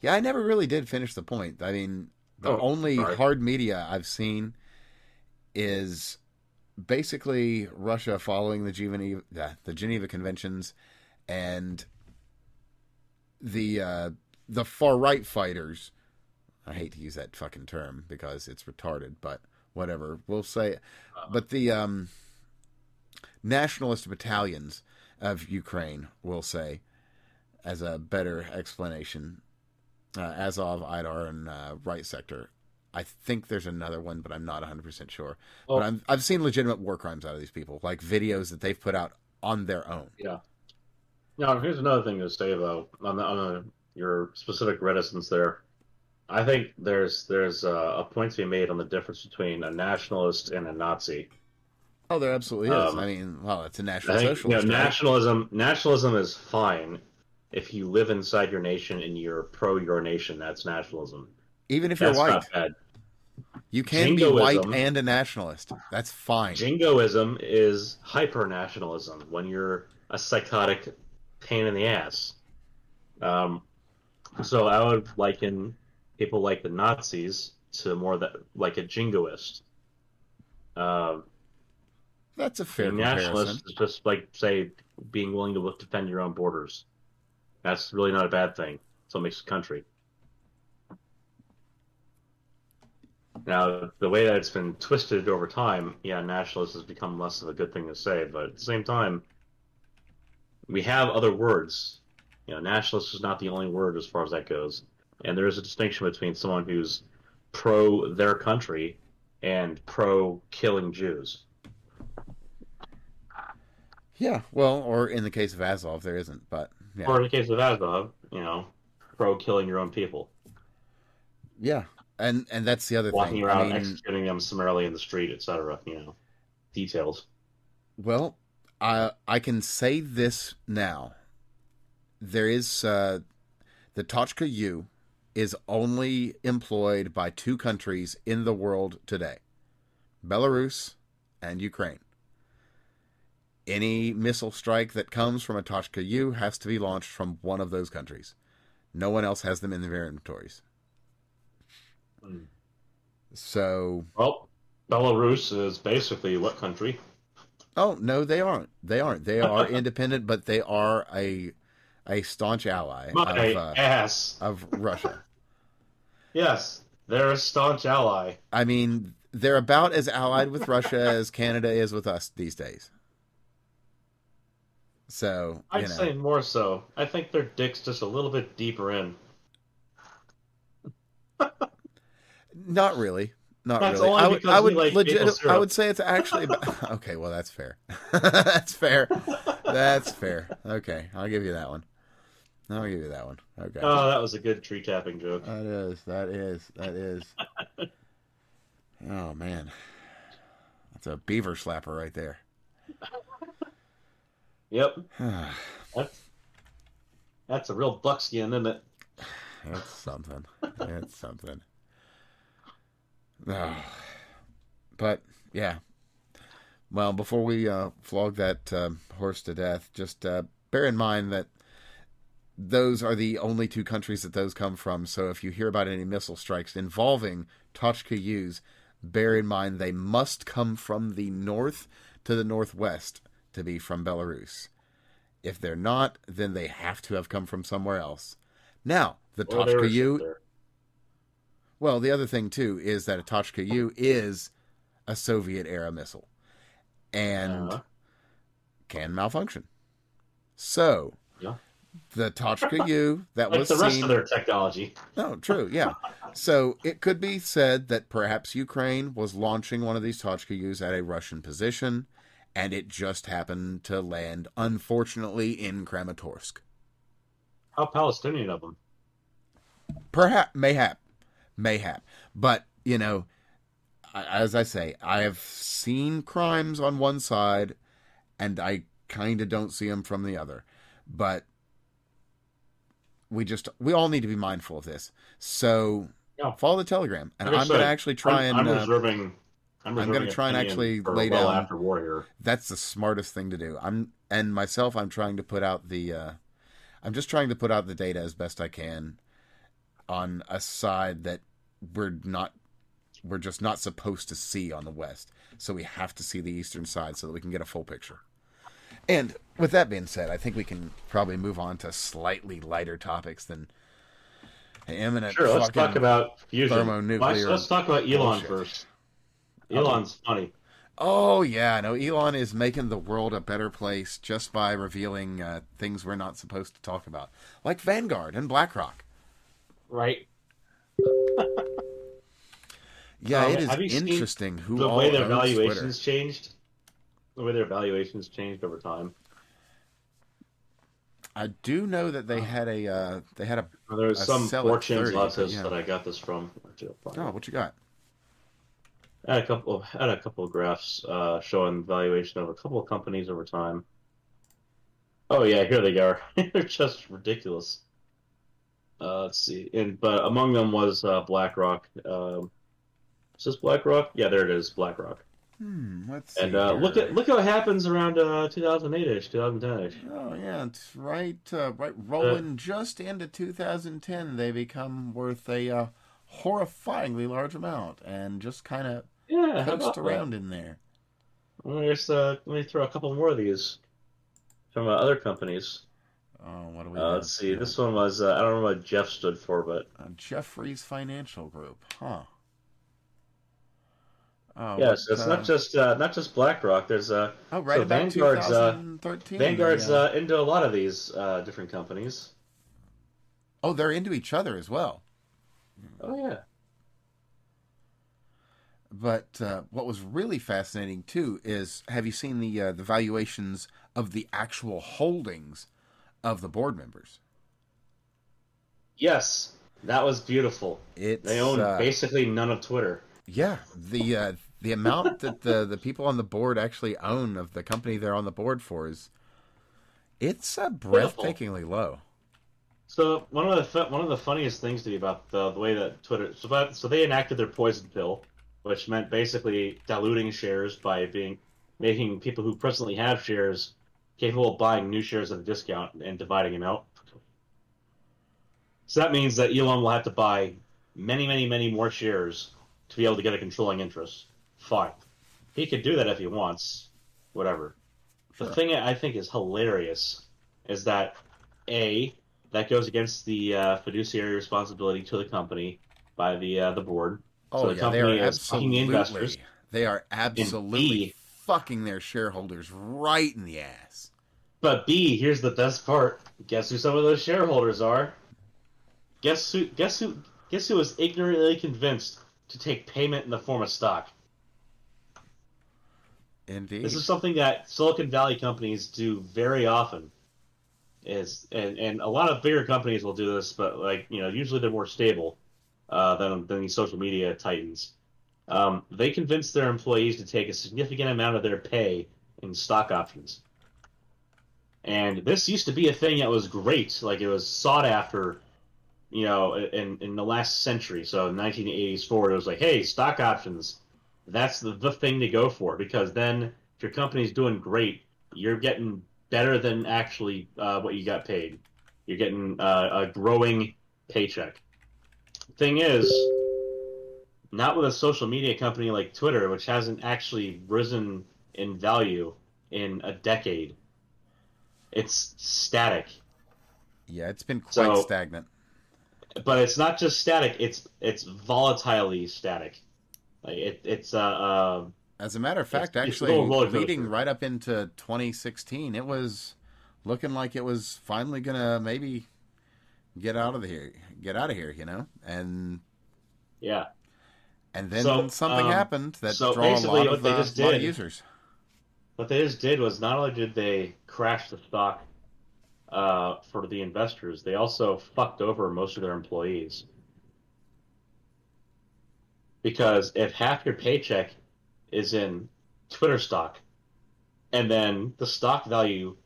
yeah, I never really did finish the point. I mean, the Oh, only sorry. hard media I've seen is basically Russia following the Geneva, the Geneva Conventions, and the uh, the far right fighters. I hate to use that fucking term because it's retarded, but whatever. We'll say, but the um, nationalist battalions of Ukraine, we'll say, as a better explanation. Uh, Azov, Aidar, and uh, right sector. I think there's another one, but I'm not 100% sure. Oh. But I'm, I've seen legitimate war crimes out of these people, like videos that they've put out on their own. Yeah. Now, here's another thing to say though on the, on the, your specific reticence there. I think there's there's uh, a point to be made on the difference between a nationalist and a Nazi. Oh, there absolutely is. Um, I mean, well, it's a national think you know, right? nationalism nationalism is fine if you live inside your nation and you're pro your nation. That's nationalism. Even if you're white, not bad. you can be white and a nationalist. That's fine. Jingoism is hyper nationalism when you're a psychotic pain in the ass. Um, so I would liken people like the Nazis to more that like a jingoist. Um, That's a fair nationalist is just like say being willing to defend your own borders. That's really not a bad thing. That's what makes a country. Now, the way that it's been twisted over time, yeah, nationalist has become less of a good thing to say, but at the same time, we have other words. You know, nationalist is not the only word as far as that goes. And there is a distinction between someone who's pro their country and pro killing Jews. Yeah, well, or in the case of Azov, there isn't, but yeah, Or in the case of Azov, you know, pro killing your own people, yeah, and and that's the other walking thing. around I mean, executing them summarily in the street, etc. You know, details. Well, I I can say this now. There is uh, the Tochka U is only employed by two countries in the world today: Belarus and Ukraine. Any missile strike that comes from a Tochka U has to be launched from one of those countries. No one else has them in their inventories. Hmm. So, Well, Belarus is basically what country? oh no, they aren't. They aren't. They are independent, but they are a a staunch ally My of uh, ass. of Russia. Yes, they're a staunch ally. I mean, they're about as allied with Russia as Canada is with us these days. So, I'd know, say more so. I think their dick's just a little bit deeper in. not really. Not That's really. I would, I would like legit. I would say it's actually. Okay, well that's fair. that's fair. That's fair. Okay, I'll give you that one. I'll give you that one. Okay. Oh, that was a good tree tapping joke. That is. That is. That is. oh man, that's a beaver slapper right there. Yep, that's that's a real buckskin, isn't it? That's something. That's something. Oh. But yeah. Well, before we uh, flog that um, horse to death, just uh, bear in mind that those are the only two countries that those come from. So if you hear about any missile strikes involving Tochka bear in mind they must come from the north to the northwest to be from Belarus. If they're not, then they have to have come from somewhere else. Now, the they Tochka U. Well, the other thing too is that a Tochka U is a Soviet era missile and Uh-huh. can malfunction. So, Yeah. The Tochka U that Like was the rest seen of their technology. No, true, yeah. So it could be said that perhaps Ukraine was launching one of these Tochka U's at a Russian position, and it just happened to land, unfortunately, in Kramatorsk. How Palestinian of them? Perhaps, mayhap, mayhap. But, you know, as I say, I have seen crimes on one side, and I kind of don't see them from the other. But we just, we all need to be mindful of this. So Yeah. follow the Telegram, and Like I'm going to actually try I'm, and. I'm uh, reserving. I'm, I'm gonna try and actually lay well down- after Warrior. that's the smartest thing to do. I'm and myself I'm trying to put out the uh I'm just trying to put out the data as best I can on a side that we're not we're just not supposed to see on the west. So we have to see the eastern side so that we can get a full picture. And with that being said, I think we can probably move on to slightly lighter topics than imminent Sure, let's talk about fusion. thermonuclear Let's, talk about Elon bullshit. first. Elon's funny. Oh yeah, no. Elon is making the world a better place just by revealing uh, things we're not supposed to talk about, like Vanguard and BlackRock. Right? Yeah, Um, it is have you seen interesting who the all way their valuations Twitter. changed. The way their valuations changed over time. I do know that they had a uh, they had a Well, There was I some fortunes 30, yeah. that I got this from. Actually, I'll find oh, what you got? I had a couple of had a couple of graphs uh, showing valuation of a couple of companies over time. Oh yeah, here they are. They're just ridiculous. Uh, let's see, and but among them was uh, BlackRock. Um, is this BlackRock? Yeah, there it is, BlackRock. Hmm, let's see. And uh, look at look at what happens around uh, 2008ish, 2010ish. Oh yeah, it's right. Uh, right, rolling just into 2010, they become worth a uh, horrifyingly large amount, and just kind of Yeah, coast around in there. that? Let me just uh, let me throw a couple more of these from uh, other companies. Oh, what do we? Uh, let's see. here? This one was uh, I don't know what Jeff stood for, but Uh, Jefferies Financial Group, huh? Oh, yes, what, it's uh, not just uh, not just BlackRock. There's uh, Oh, right so Vanguard's, uh, Vanguard's they, uh, uh, into a lot of these uh, different companies. oh, they're into each other as well. Oh yeah, But uh, what was really fascinating too is have you seen the uh, the valuations of the actual holdings of the board members? yes, that was beautiful. It's They own uh, basically none of Twitter. yeah the uh, the amount that the the people on the board actually own of the company they're on the board for is it's uh, Pitiful. breathtakingly low. So one of the fu- one of the funniest things to me about the, the way that Twitter so that, so they enacted their poison pill, which meant basically diluting shares by being making people who presently have shares capable of buying new shares at a discount and dividing them out. So that means that Elon will have to buy many, many, many more shares to be able to get a controlling interest. Fine, he could do that if he wants. Whatever. The thing I think is hilarious is that a that goes against the uh, fiduciary responsibility to the company by the uh, the board. Oh the yeah, they are fucking absolutely investors. they are absolutely B- fucking their shareholders right in the ass. But B, here's the best part. Guess who some of those shareholders are? Guess who? Guess who? Guess who was ignorantly convinced to take payment in the form of stock? Indeed. This is something that Silicon Valley companies do very often. Is and, and a lot of bigger companies will do this, but like you know, usually they're more stable uh, than than these social media titans. Um, they convince their employees to take a significant amount of their pay in stock options. And this used to be a thing that was great, like it was sought after, you know, in in the last century. So in 1980s forward, it was like, hey, stock options that's the, the thing to go for because then if your company's doing great, you're getting better than actually uh, what you got paid. You're getting uh, a growing paycheck. Thing is, not with a social media company like Twitter, which hasn't actually risen in value in a decade. It's static. Yeah, it's been quite So- stagnant. but it's not just static; it's it's volatilely static. Like it, it's uh, uh As a matter of fact, It's- it's actually, coaster. leading right up into 2016, it was looking like it was finally gonna maybe get out of here, get out of here, you know. And yeah. and then So, something um, happened that so draw a basically lot what of, they uh, just lot of did- users. What they just did was not only did they crash the stock uh, for the investors, they also fucked over most of their employees. Because if half your paycheck is in Twitter stock, and then the stock value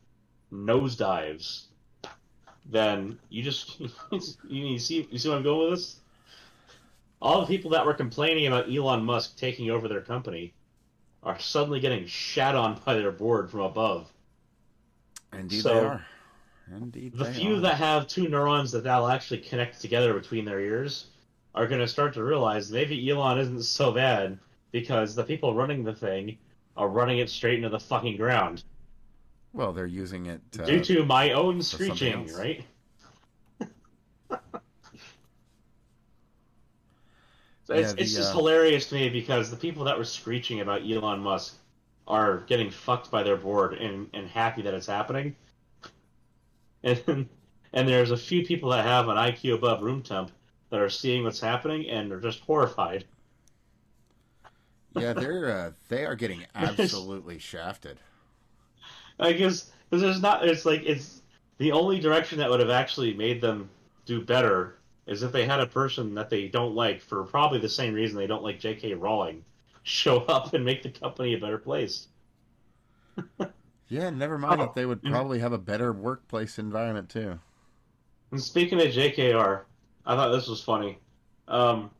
nosedives, then you just you see you see where I'm going with this. All the people that were complaining about Elon Musk taking over their company are suddenly getting shat on by their board from above. Indeed, so, they are. Indeed, The few are. that have two neurons that that'll actually connect together between their ears are going to start to realize maybe Elon isn't so bad because the people running the thing are running it straight into the fucking ground well, they're using it. Uh, due to my own screeching, right? So it's, the, it's just uh, hilarious to me because the people that were screeching about Elon Musk are getting fucked by their board and, and happy that it's happening. And and there's a few people that have an IQ above room temp that are seeing what's happening and are just horrified. yeah, they're uh, they are getting absolutely shafted. I guess because there's not. It's like it's the only direction that would have actually made them do better is if they had a person that they don't like for probably the same reason they don't like J.K. Rowling show up and make the company a better place. Yeah, never mind Oh, that they would mm. probably have a better workplace environment too. And speaking of JKR, I thought this was funny. Um,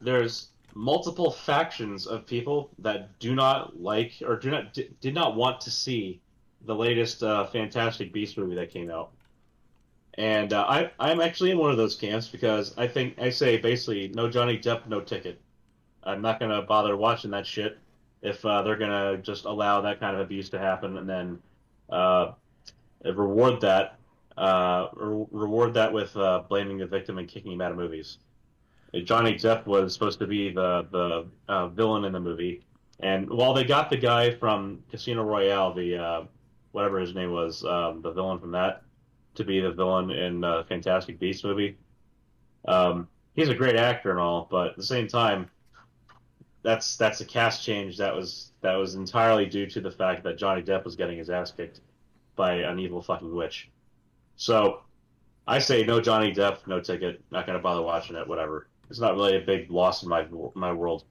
there's multiple factions of people that do not like or do not di- did not want to see the latest uh, Fantastic Beast movie that came out. And uh, I I'm actually in one of those camps because I think I say basically no Johnny Depp, no ticket. I'm not gonna bother watching that shit if uh, they're gonna just allow that kind of abuse to happen and then uh, reward that uh, re- reward that with uh, blaming the victim and kicking him out of movies. Uh, Johnny Depp was supposed to be the the uh, villain in the movie, and while they got the guy from Casino Royale, the uh, whatever his name was, um, the villain from that, to be the villain in uh, Fantastic Beasts movie, um, he's a great actor and all, but at the same time, that's that's a cast change that was that was entirely due to the fact that Johnny Depp was getting his ass kicked by an evil fucking witch. So I say no Johnny Depp, no ticket. Not gonna bother watching it. Whatever. It's not really a big loss in my my world.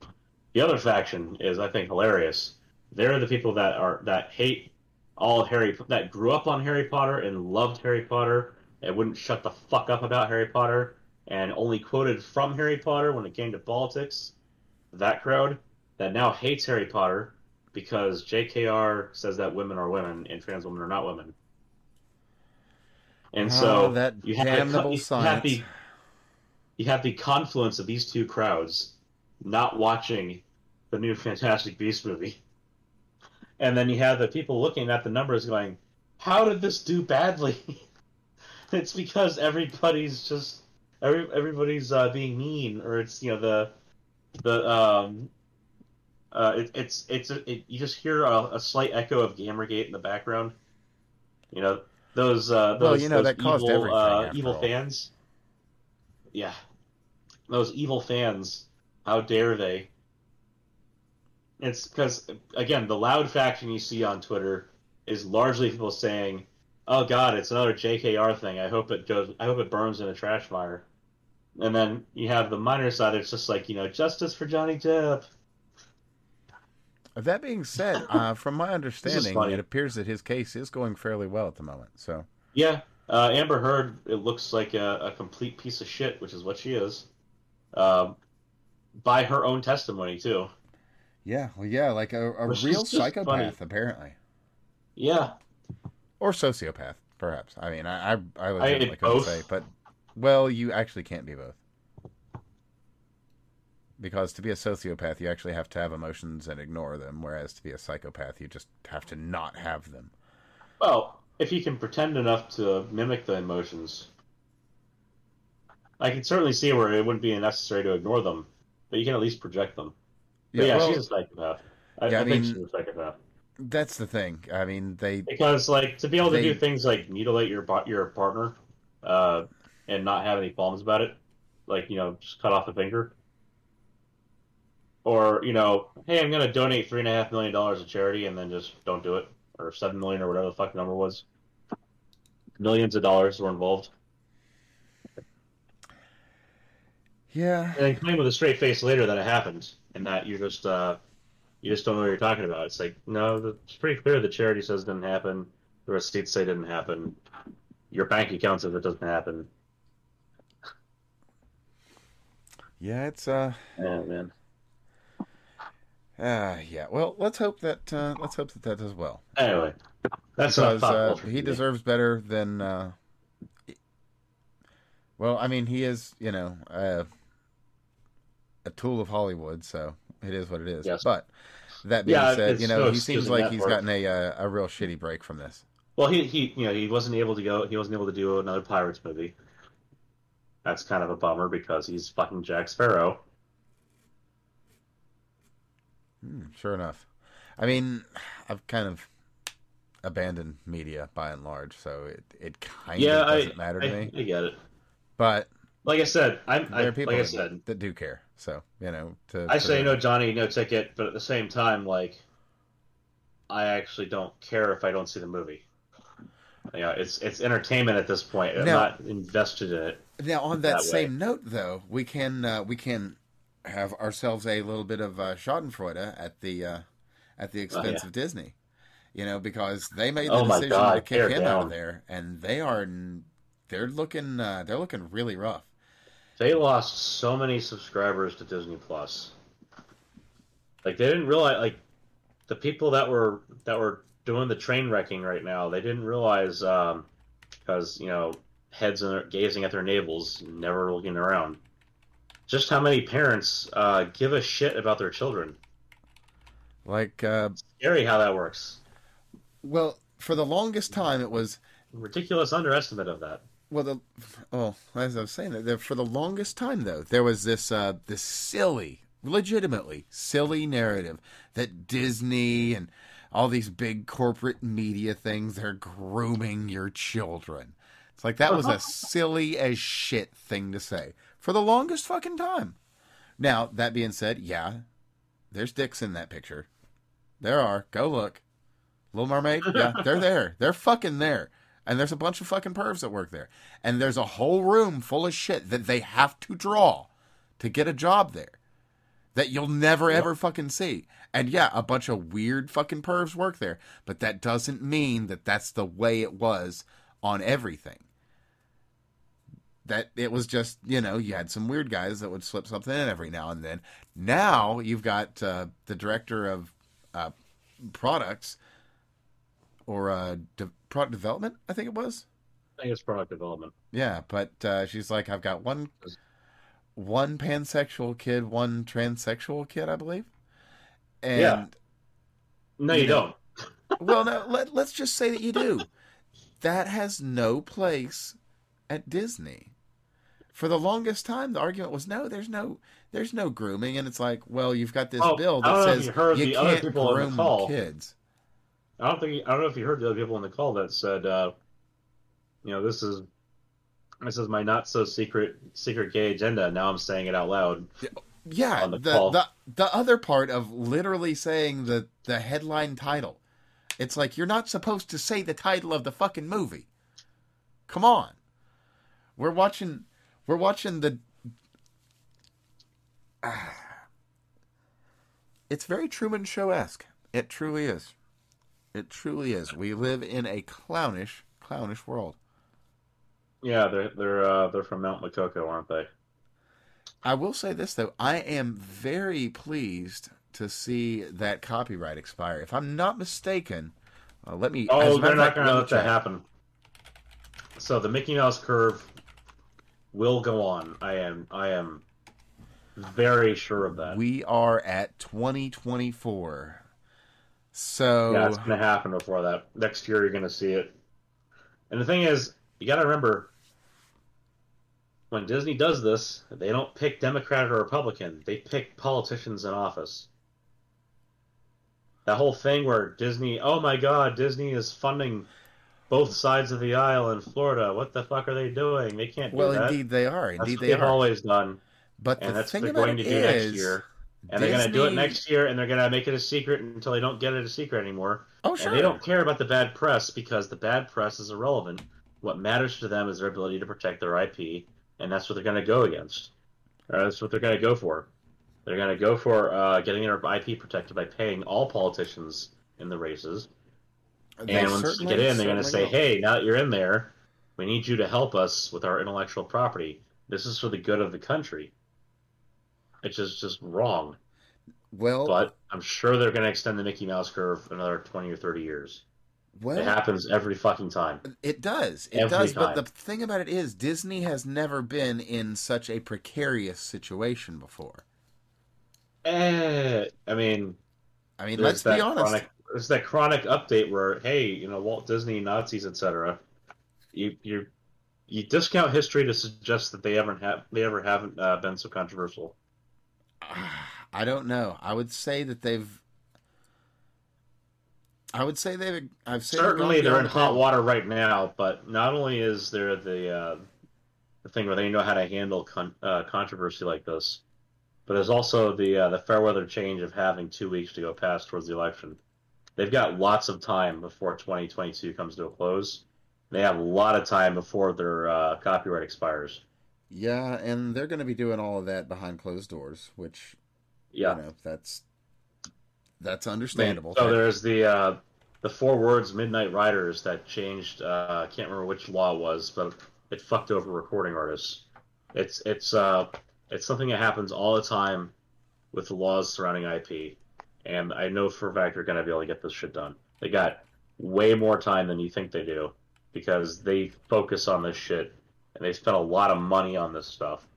The other faction is I think hilarious. They're the people that are that hate all Harry that grew up on Harry Potter and loved Harry Potter and wouldn't shut the fuck up about Harry Potter and only quoted from Harry Potter when it came to politics. That crowd that now hates Harry Potter because JKR says that women are women and trans women are not women. And so Ah, that you have, damnable the, you science. have the you have the confluence of these two crowds not watching the new Fantastic Beast movie, and then you have the people looking at the numbers going, "How did this do badly?" it's because everybody's just every everybody's uh, being mean, or it's you know the the um. Uh, it, it's it's it, you just hear a, a slight echo of Gamergate in the background. You know those uh, those, Well, you know, those that caused evil, everything, uh, evil fans. Yeah, those evil fans. How dare they? It's because again, the loud faction you see on Twitter is largely people saying, "Oh God, it's another JKR thing. I hope it goes. I hope it burns in a trash fire." And then you have the minor side. It's just like you know, justice for Johnny Depp. That being said, uh, from my understanding, it appears that his case is going fairly well at the moment. So, Yeah, uh, Amber Heard. It looks like a, a complete piece of shit, which is what she is. Um, by her own testimony too. yeah, well, yeah, like a, a real psychopath, funny. apparently, Yeah, or sociopath. perhaps. I mean, I I, I legitimately I, couldn't both. say, but well, you actually can't be both. Because to be a sociopath, you actually have to have emotions and ignore them, whereas to be a psychopath, you just have to not have them. Well, if you can pretend enough to mimic the emotions, I can certainly see where it wouldn't be necessary to ignore them, but you can at least project them. But yeah, well, she's a psychopath. I, Yeah, I I, think mean- she's a psychopath that's the thing. I mean, they because, like, to be able to do things like mutilate your your partner, uh, and not have any qualms about it, like you know, just cut off a finger, or you know, hey, I'm gonna donate three and a half million dollars to charity, and then just don't do it, or seven million or whatever the fuck number was. Millions of dollars were involved. yeah, and then claim with a straight face later that it happened and that you just uh, you just don't know what you're talking about. It's like no, it's pretty clear the charity says it didn't happen. The receipts say it didn't happen. Your bank account says it doesn't happen. yeah, it's uh, Oh man. Uh yeah. Well, let's hope that uh, let's hope that that does well. Anyway, that's because uh, he deserves better than. Uh, well, I mean, he is, you know, uh, a tool of Hollywood, so it is what it is. Yes. But that being Yeah, said, you no know, he seems like he's gotten a uh, a real shitty break from this. Well, he he you know he wasn't able to go. He wasn't able to do another Pirates movie. That's kind of a bummer because he's fucking Jack Sparrow. Hmm, sure enough, I mean, I've kind of abandoned media by and large, so it it kind yeah, of I, doesn't matter to I, me. I get it. But Like I said, I'm I, there are people like I said, that do care. So you know, to I say no Johnny, no ticket, but at the same time, like, I actually don't care if I don't see the movie. You know, it's it's entertainment at this point. I'm Now- not invested in it. Now, on that, that way. same note, though, we can uh, we can have ourselves a little bit of uh, Schadenfreude at the uh, at the expense yeah. of Disney, you know, because they made the Oh decision God, to kick him out of there, and they are they're looking uh, they're looking really rough. They lost so many subscribers to Disney Plus. Like they didn't realize, like, the people that were that were doing the train wrecking right now, they didn't realize because you know heads in their, gazing at their navels, never looking around. Just how many parents uh, give a shit about their children. Like, uh, Scary how that works. well, for the longest time, it was Ridiculous underestimate of that. well, the oh, as I was saying, there- for the longest time though, there was this uh, this silly, legitimately silly narrative that Disney and all these big corporate media things they're grooming your children. It's like that was a silly as shit thing to say for the longest fucking time. Now that being said, yeah, there's dicks in that picture. There are. Go look. Little Mermaid, yeah, they're there. They're fucking there. And there's a bunch of fucking pervs that work there. And there's a whole room full of shit that they have to draw to get a job there that you'll never ever fucking see. And yeah, a bunch of weird fucking pervs work there, but that doesn't mean that that's the way it was on everything. That it was just, you know, you had some weird guys that would slip something in every now and then. Now you've got uh, the director of uh, products or uh, de- product development, I think it was. I think it's product development. Yeah, but uh, she's like, I've got one, one pansexual kid, one transsexual kid, I believe. And Yeah. No, You you, know- don't. well, no, let let's just say that you do. That has no place at Disney. For the longest time, the argument was no, there's no, there's no grooming, and it's like, well, you've got this Oh, bill that says you heard you the can't people on the groom call. kids. I don't think I don't know if you heard the other people on the call that said, uh, you know, this is this is my not so secret secret gay agenda. Now I'm saying it out loud. Yeah, on the the, call. the the other part of literally saying the the headline title. It's like you're not supposed to say the title of the fucking movie. Come on. We're watching we're watching the It's very Truman Show-esque. It truly is. It truly is. We live in a clownish clownish world. Yeah, they're they're uh, they're from Mount Makoko, aren't they? I will say this though, I am very pleased to see that copyright expire. If I'm not mistaken, uh, let me. Oh, they're not going to let that happen. so the Mickey Mouse curve will go on. I am I am very sure of that. We are at 2024. So yeah, it's gonna happen before that. Next year, you're gonna see it. And the thing is, you got to remember, when Disney does this, they don't pick Democrat or Republican. They pick politicians in office. That whole thing where Disney, oh my God, Disney is funding both sides of the aisle in Florida. What the fuck are they doing? They can't do that. well, that. indeed they are. That's Indeed what they they've are. always done, but and the that's what thing they're about going to do is, next year. And they're going to do it next year, and they're going to make it a secret until they don't get it a secret anymore. Oh sure. And they don't care about the bad press because the bad press is irrelevant. What matters to them is their ability to protect their IP, and that's what they're going to go against. Or that's what they're going to go for. They're going to go for uh, getting their IP protected by paying all politicians in the races. They and once you get in, they're going to say, will. "Hey, now that you're in there, we need you to help us with our intellectual property. This is for the good of the country." It's just just wrong. well, But I'm sure they're going to extend the Mickey Mouse curve another 20 or 30 years. well, It happens every fucking time. It does. It Every does. But the thing about it is, Disney has never been in such a precarious situation before. Eh, I mean, I mean, let's be honest. Chronic, there's that chronic update where, hey, you know, Walt Disney, Nazis, etc. You you you discount history to suggest that they ever have they ever haven't uh, been so controversial. I don't know. I would say that they've. I would say they've. I've said Certainly, they're in hot water right now. But not only is there the uh, the thing where they know how to handle con- uh, controversy like this, but there's also the uh, the fair weather change of having two weeks to go past towards the election. They've got lots of time before 2022 comes to a close. They have a lot of time before their uh, copyright expires. Yeah, and they're going to be doing all of that behind closed doors, which Yeah. you know that's that's understandable. So there's the uh, the four words "Midnight Riders" that changed. Uh, I can't remember which law it was, but it fucked over recording artists. It's it's uh, it's something that happens all the time with the laws surrounding IP, and I know for a fact they're gonna be able to get this shit done. They got way more time than you think they do because they focus on this shit and they spend a lot of money on this stuff.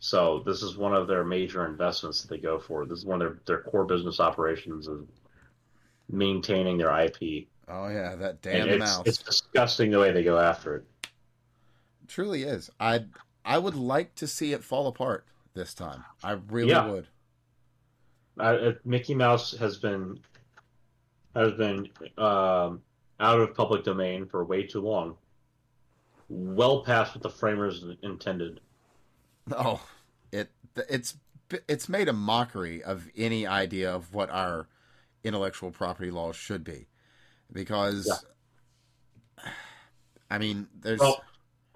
So this is one of their major investments that they go for. This is one of their, their core business operations of maintaining their IP. oh yeah, that damn it's, mouse. it's disgusting the way they go after it. truly is. I I would like to see it fall apart this time. I really Yeah. would. Mickey Mouse has been has been um, out of public domain for way too long, well past what the framers intended. Oh, it it's it's made a mockery of any idea of what our intellectual property laws should be, because I mean, there's Well,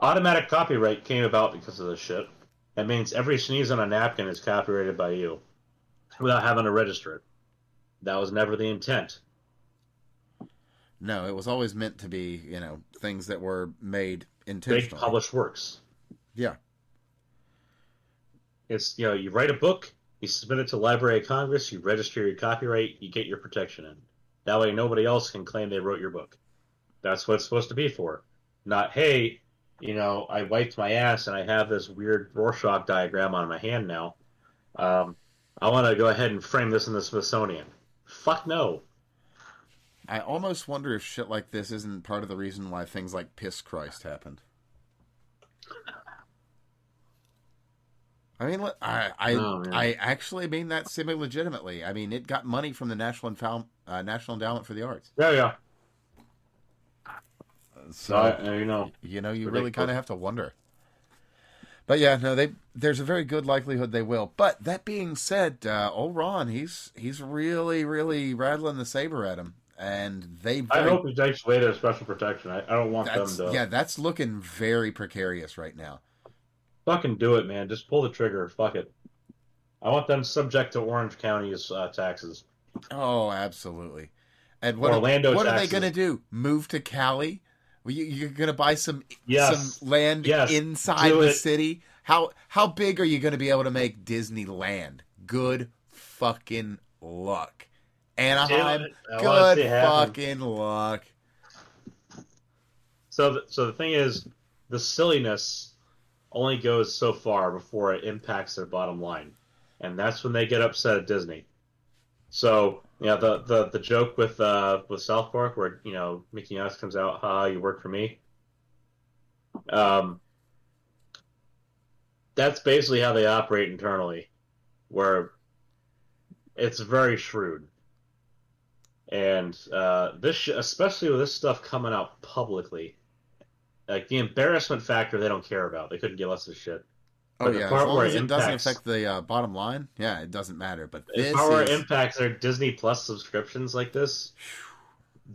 automatic copyright came about because of this shit. That means every sneeze on a napkin is copyrighted by you, without having to register it. That was never the intent. no, it was always meant to be you know things that were made Big intentionally. published works. Yeah, It's you know you write a book, you submit it to Library of Congress, you register your copyright, you get your protection in. That way, nobody else can claim they wrote your book. That's what it's supposed to be for. Not hey, you know, I wiped my ass and I have this weird Rorschach diagram on my hand now. Um, I want to go ahead and frame this in the Smithsonian. Fuck no. I almost wonder if shit like this isn't part of the reason why things like Piss Christ happened. I mean, I I, Oh. I actually mean that semi legitimately. I mean, it got money from the National Enfow- uh, National Endowment for the Arts. Yeah, yeah. So I, you know, you know, you really kind of have to wonder. But yeah, no, they there's a very good likelihood they will. But that being said, uh, old Ron, he's he's really really rattling the saber at him, and they I very, hope he takes away their special protection. I, I don't want them to yeah, that's looking very precarious right now. fucking do it, man. Just pull the trigger. Fuck it. I want them subject to Orange County's uh, taxes. Oh, absolutely. And what Orlando what are they going to do? Move to Cali? Well, you, you're going to buy some Yes. some land Yes. inside Do the it. city? How how big are you going to be able to make Disneyland? Good fucking luck. Anaheim, good see it happen. fucking luck. So, the, so the thing is, the silliness only goes so far before it impacts their bottom line, and that's when they get upset at Disney. So, yeah, the the, the joke with uh, with South Park, where you know Mickey Mouse comes out, "Ha, you work for me." Um, that's basically how they operate internally, where it's very shrewd. And uh, this, especially with this stuff coming out publicly, like the embarrassment factor, they don't care about. They couldn't give us a shit. Oh But yeah, as long as it it doesn't affect the uh, bottom line, yeah, it doesn't matter. But If our is impacts are Disney Plus subscriptions like this,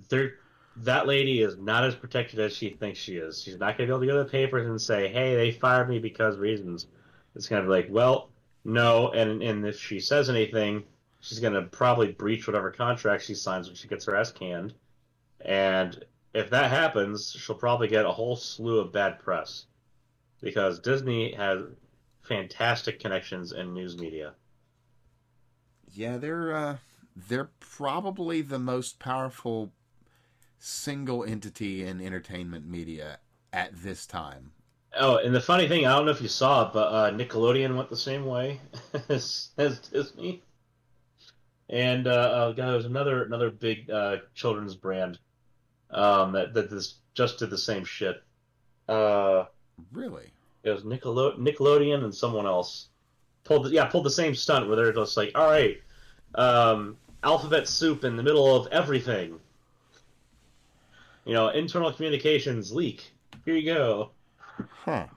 they're that lady is not as protected as she thinks she is. She's not going to be able to go to the papers and say, "Hey, they fired me because reasons." It's going to be like, "Well, no," and and if she says anything, she's going to probably breach whatever contract she signs when she gets her ass canned. And if that happens, she'll probably get a whole slew of bad press because Disney has fantastic connections in news media. yeah, they're uh, they're probably the most powerful single entity in entertainment media at this time. Oh, and the funny thing, I don't know if you saw it, but uh, Nickelodeon went the same way as, as Disney. And uh, uh, God, there's another another big uh, children's brand um, that that this just did the same shit. Uh, Really? It was Nickelo- Nickelodeon and someone else pulled the, yeah pulled the same stunt where they're just like, all right, um, alphabet soup in the middle of everything. You know, internal communications leak. Here you go. Huh.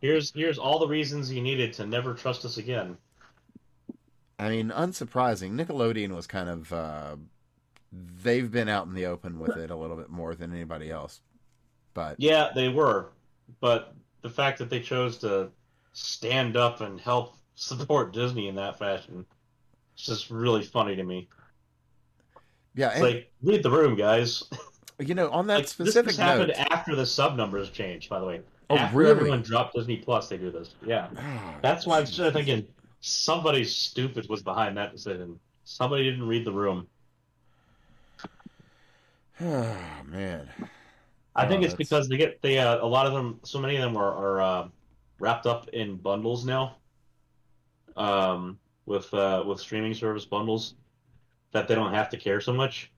Here's here's all the reasons you needed to never trust us again. I mean, unsurprising. Nickelodeon was kind of uh, they've been out in the open with it a little bit more than anybody else. But Yeah, they were, but the fact that they chose to stand up and help support Disney in that fashion, it's just really funny to me. yeah, It's like read the room, guys. you know, on that Like, specific this, this happened note, after the sub numbers changed. By the way, Oh, after really? everyone dropped Disney Plus, they do this. Yeah, Ah, that's why I'm thinking somebody stupid was behind that decision. Somebody didn't read the room. Oh man. I Oh, think it's that's- because they get they uh, a lot of them, so many of them are, are uh, wrapped up in bundles now, um, with uh, with streaming service bundles, that they don't have to care so much.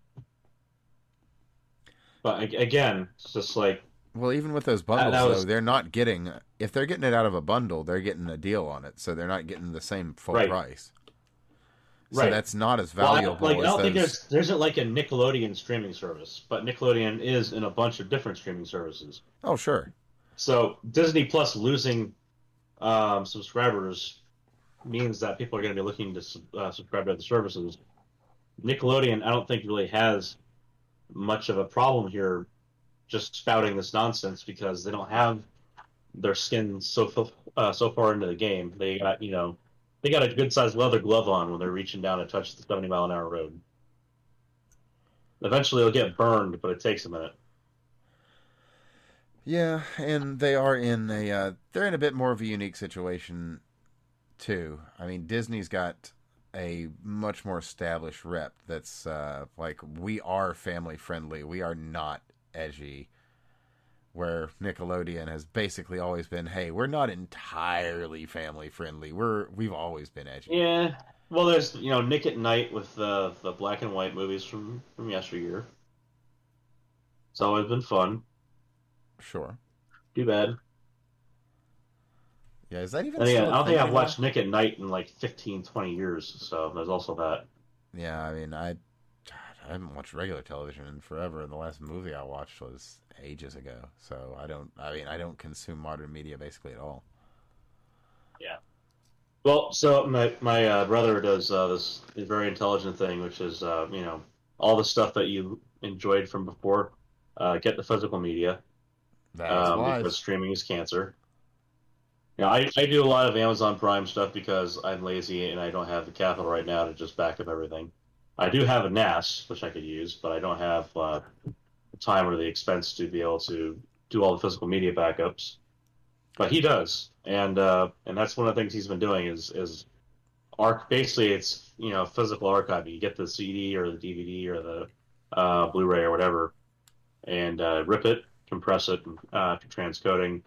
But again, it's just like Well, even with those bundles, was- though, they're not getting. If they're getting it out of a bundle, they're getting a deal on it, so they're not getting the same full Right. price. So Right. that's not as well, I, valuable like I as don't think those. there's there isn't like a Nickelodeon streaming service, but Nickelodeon is in a bunch of different streaming services. Oh, sure. So Disney Plus losing um, subscribers means that people are going to be looking to uh, subscribe to other services. Nickelodeon, I don't think really has much of a problem here, just spouting this nonsense because they don't have their skin so uh, so far into the game. They got you know they got a good sized leather glove on when they're reaching down to touch the seventy mile an hour road. Eventually, they'll get burned, but it takes a minute. Yeah, and they are in a uh, they're in a bit more of a unique situation too. I mean, Disney's got a much more established rep that's uh, like we are family friendly. We are not edgy. Where Nickelodeon has basically always been, hey, we're not entirely family friendly. We're we've always been edgy. Yeah. Well, there's you know Nick at Night with the the black and white movies from from yesteryear. It's always been fun. Sure. Too bad. Yeah, is that even? And still I don't think I've watched Nick at Night in like 15, 20 years. So there's also that. Yeah, I mean, I, I haven't watched regular television in forever. And the last movie I watched was ages ago. So I don't. I mean, I don't consume modern media basically at all. Yeah. Well, so my my uh, brother does uh, this very intelligent thing, which is uh, you know all the stuff that you enjoyed from before. Uh, get the physical media. That's um, because streaming is cancer. Yeah, I, I do a lot of Amazon Prime stuff because I'm lazy and I don't have the capital right now to just back up everything. I do have a NAS, which I could use, but I don't have uh, the time or the expense to be able to do all the physical media backups. But he does, and uh, and that's one of the things he's been doing is is arc. Basically, it's you know physical archiving. You get the CD or the DVD or the uh, Blu-ray or whatever, and uh, rip it, compress it uh, transcoding,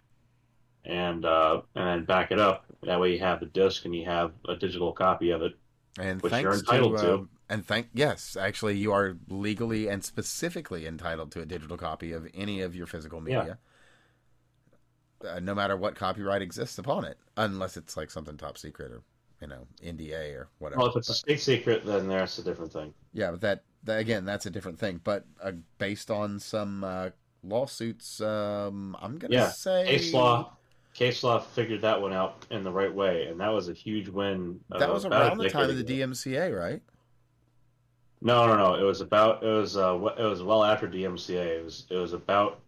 and uh, and then back it up. That way, you have the disc and you have a digital copy of it. And Which thanks to, uh, and thank yes, actually, you are legally and specifically entitled to a digital copy of any of your physical Yeah. media, uh, no matter what copyright exists upon it, unless it's like something top secret or you know NDA or whatever. Well, if it's a state secret, then that's a different thing. Yeah, but that, that again, that's a different thing. But uh, based on some uh, lawsuits, um, I'm gonna Yeah, say Case law, case law figured that one out in the right way, and that was a huge win. uh, That was around the time of the. DMCA, right? No, no, no. It was about. It was. Uh, it was well after DMCA. It was. It was about.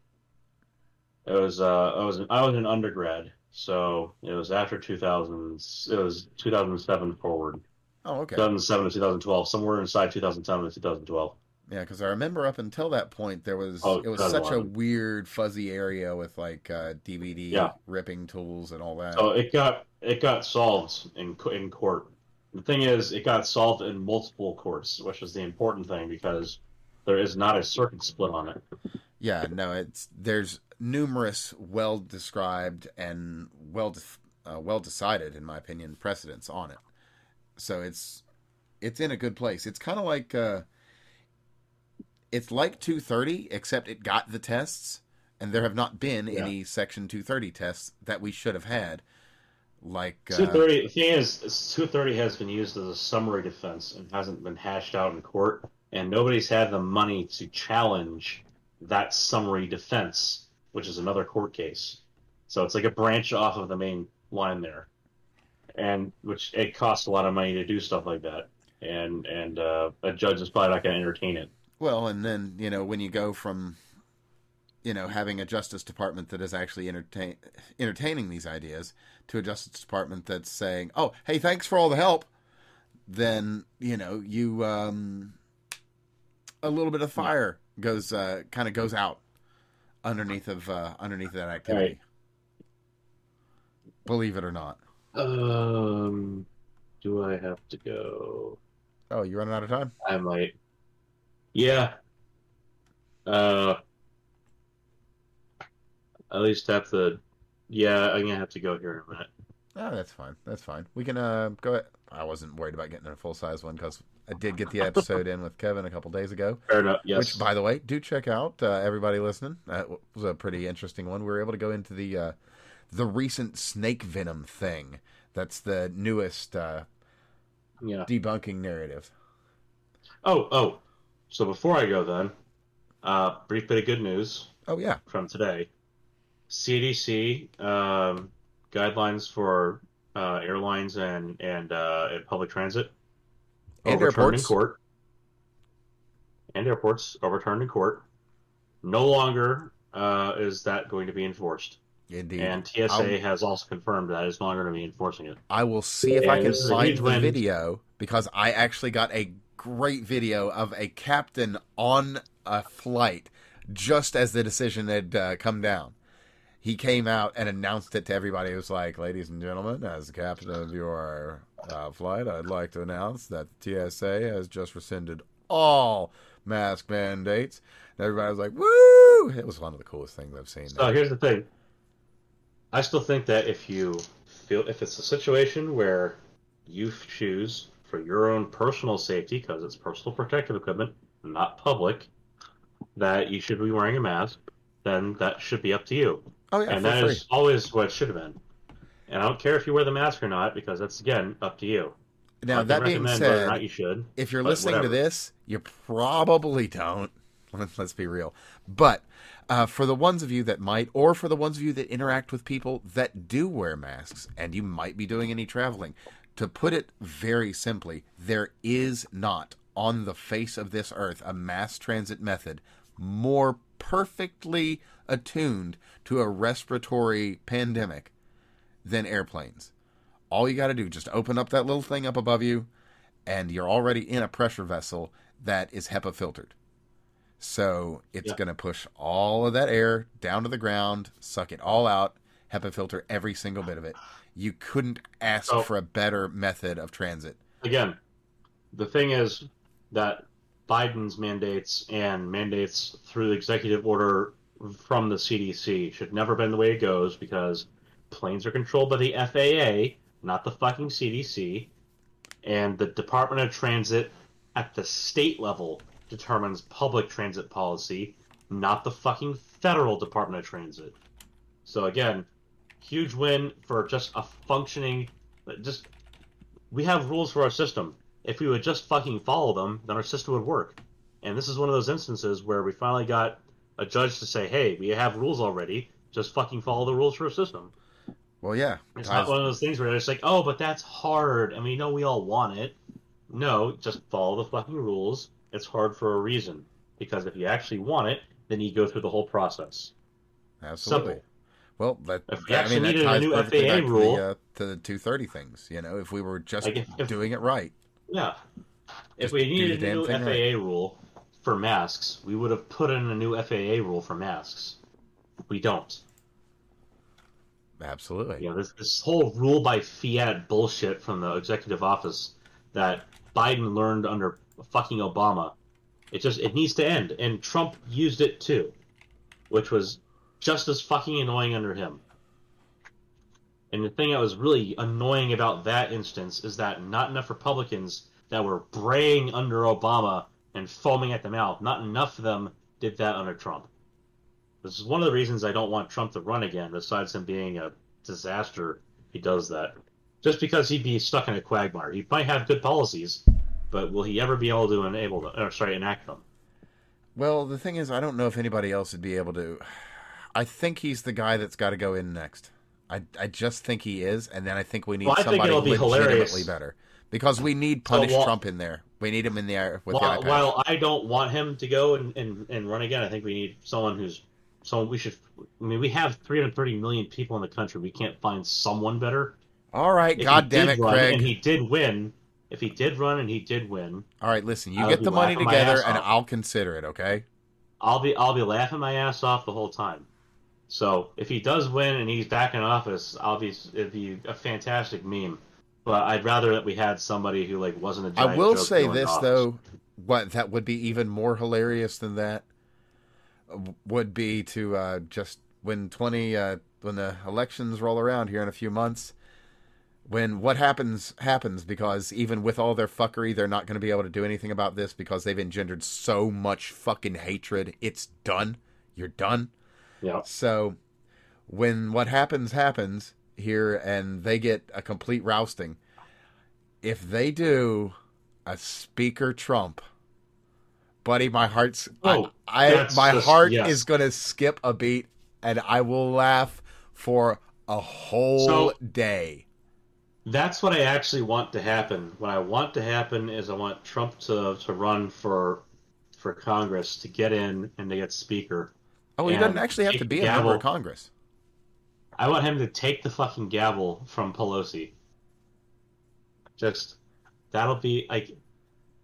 It was. Uh, I was. I was an undergrad, so it was after 2000. It was 2007 forward. Oh, okay. 2007 to 2012, somewhere inside 2010 to 2012. Yeah, because I remember up until that point there was Oh, it was such a weird fuzzy area with like uh, DVD Yeah. ripping tools and all that. So it got it got solved in in court. The thing is, it got solved in multiple courts, which is the important thing because there is not a circuit split on it. Yeah, no, it's there's numerous well described and well def- uh, well decided, in my opinion, precedents on it. So it's it's in a good place. It's kind of like uh, it's like 230, except it got the tests, and there have not been Yeah. any Section 230 tests that we should have had. Like uh, 230. The thing is, is 230 has been used as a summary defense and hasn't been hashed out in court, and nobody's had the money to challenge that summary defense, which is another court case. So it's like a branch off of the main line there, and which it costs a lot of money to do stuff like that, and and uh, a judge is probably not going to entertain it. Well, and then you know when you go from, you know, having a Justice Department that is actually entertain entertaining these ideas to a Justice Department that's saying, "Oh, hey, thanks for all the help," then you know you um, a little bit of fire goes uh, kind of goes out underneath of uh, underneath that activity. Right. Believe it or not. Um, do I have to go? Oh, you running out of time? I might. Yeah. Uh, at least have to. Yeah, I'm gonna have to go here in a minute. Oh, that's fine. That's fine. We can uh, go. I wasn't worried about getting a full size one because I did get the episode in with Kevin a couple days ago. Fair enough. Yes. Which, by the way, do check out. Uh, everybody listening, that was a pretty interesting one. We were able to go into the uh, the recent snake venom thing. That's the newest uh, yeah. debunking narrative. Oh, oh. So before I go, then, uh, brief bit of good news Oh yeah, from today. CDC um, guidelines for uh, airlines and and, uh, and public transit And overturned airports. in court. And airports overturned in court. No longer uh, is that going to be enforced. indeed. And TSA I'll- has also confirmed that it's no longer going to be enforcing it. I will see if I can find the video because I actually got a great video of a captain on a flight just as the decision had uh, come down. He came out and announced it to everybody. He was like, "Ladies and gentlemen, as captain of your uh, flight, I'd like to announce that the TSA has just rescinded all mask mandates." And everybody was like, "Woo!" It was one of the coolest things I've seen. So here's the thing. I still think that if you feel if it's a situation where you choose for your own personal safety because it's personal protective equipment, not public, that you should be wearing a mask, then that should be up to you. oh yeah, and that free. is always what it should have been. And I don't care if you wear the mask or not because that's again up to you. Now that being said, not you should. if you're listening whatever. to this, you probably don't. Let's be real. But uh, for the ones of you that might, or for the ones of you that interact with people that do wear masks, and you might be doing any traveling, to put it very simply, there is not on the face of this earth a mass transit method more perfectly attuned to a respiratory pandemic than airplanes. All you got to do just open up that little thing up above you, and you're already in a pressure vessel that is HEPA filtered. So it's Yeah. going to push all of that air down to the ground, suck it all out, HEPA filter every single bit of it. You couldn't ask So- for a better method of transit. Again, the thing is that Biden's mandates and mandates through the executive order from the CDC should never been the way it goes because planes are controlled by the FAA, not the fucking CDC, and the Department of Transit at the state level determines public transit policy, not the fucking federal Department of Transit. So again, huge win for just a functioning just we have rules for our system. If we would just fucking follow them, then our system would work. And this is one of those instances where we finally got a judge to say, "Hey, we have rules already. Just fucking follow the rules for a system." Well, yeah. It's I- not one of those things where it's like, "Oh, but that's hard," and we know we all want it. No, just follow the fucking rules. It's hard for a reason because if you actually want it, then you go through the whole process. Absolutely. Simple. Well, that, If we I actually mean, that needed a new FAA back to the, rule- uh, to the 230 things. You know, if we were just Like, if- if- doing it right. Yeah. If we needed a new FAA right. rule for masks, we would have put in a new FAA rule for masks. We don't. Absolutely. You know, this this whole rule by fiat bullshit from the executive office that Biden learned under fucking Obama. It just it needs to end. And Trump used it too, which was just as fucking annoying under him. And the thing that was really annoying about that instance is that not enough Republicans that were braying under Obama and foaming at the mouth, not enough of them did that under Trump. This is one of the reasons I don't want Trump to run again, besides him being a disaster he does that. Just because he'd be stuck in a quagmire. He might have good policies, but will he ever be able to enable them, or sorry, enact them? Well, the thing is, I don't know if anybody else would be able to. I think he's the guy that's got to go in next. I, I just think he is, and then I think we need Well, somebody be legitimately hilarious. better because we need So, punish Trump in there. We need him in there with While, the iPad. while I don't want him to go and, and, and run again, I think we need someone who's someone we should. I mean, we have 330 million people in the country. We can't find someone better. All right, If God damn it, run, Craig. And he did win. If he did run and he did win, All right, listen, you I'll get the money together, and off. I'll consider it. Okay. I'll be I'll be laughing my ass off the whole time. So if he does win and he's back in office, be it'd be a fantastic meme. But I'd rather that we had somebody who like wasn't a giant I will say this office. though, what that would be even more hilarious than that would be to uh, just when twenty uh, when the elections roll around here in a few months, when what happens happens because even with all their fuckery, they're not going to be able to do anything about this because they've engendered so much fucking hatred. It's done. You're done. Yeah. So when what happens happens here and they get a complete rousting, if they do a speaker Trump, buddy, my heart's Oh, I, I my just- heart yes. is gonna skip a beat and I will laugh for a whole So- day. That's what I actually want to happen. What I want to happen is I want Trump to to run for for Congress to get in and to get speaker. Oh, he doesn't actually have to be a member of Congress. I want him to take the fucking gavel from Pelosi. Just that'll be like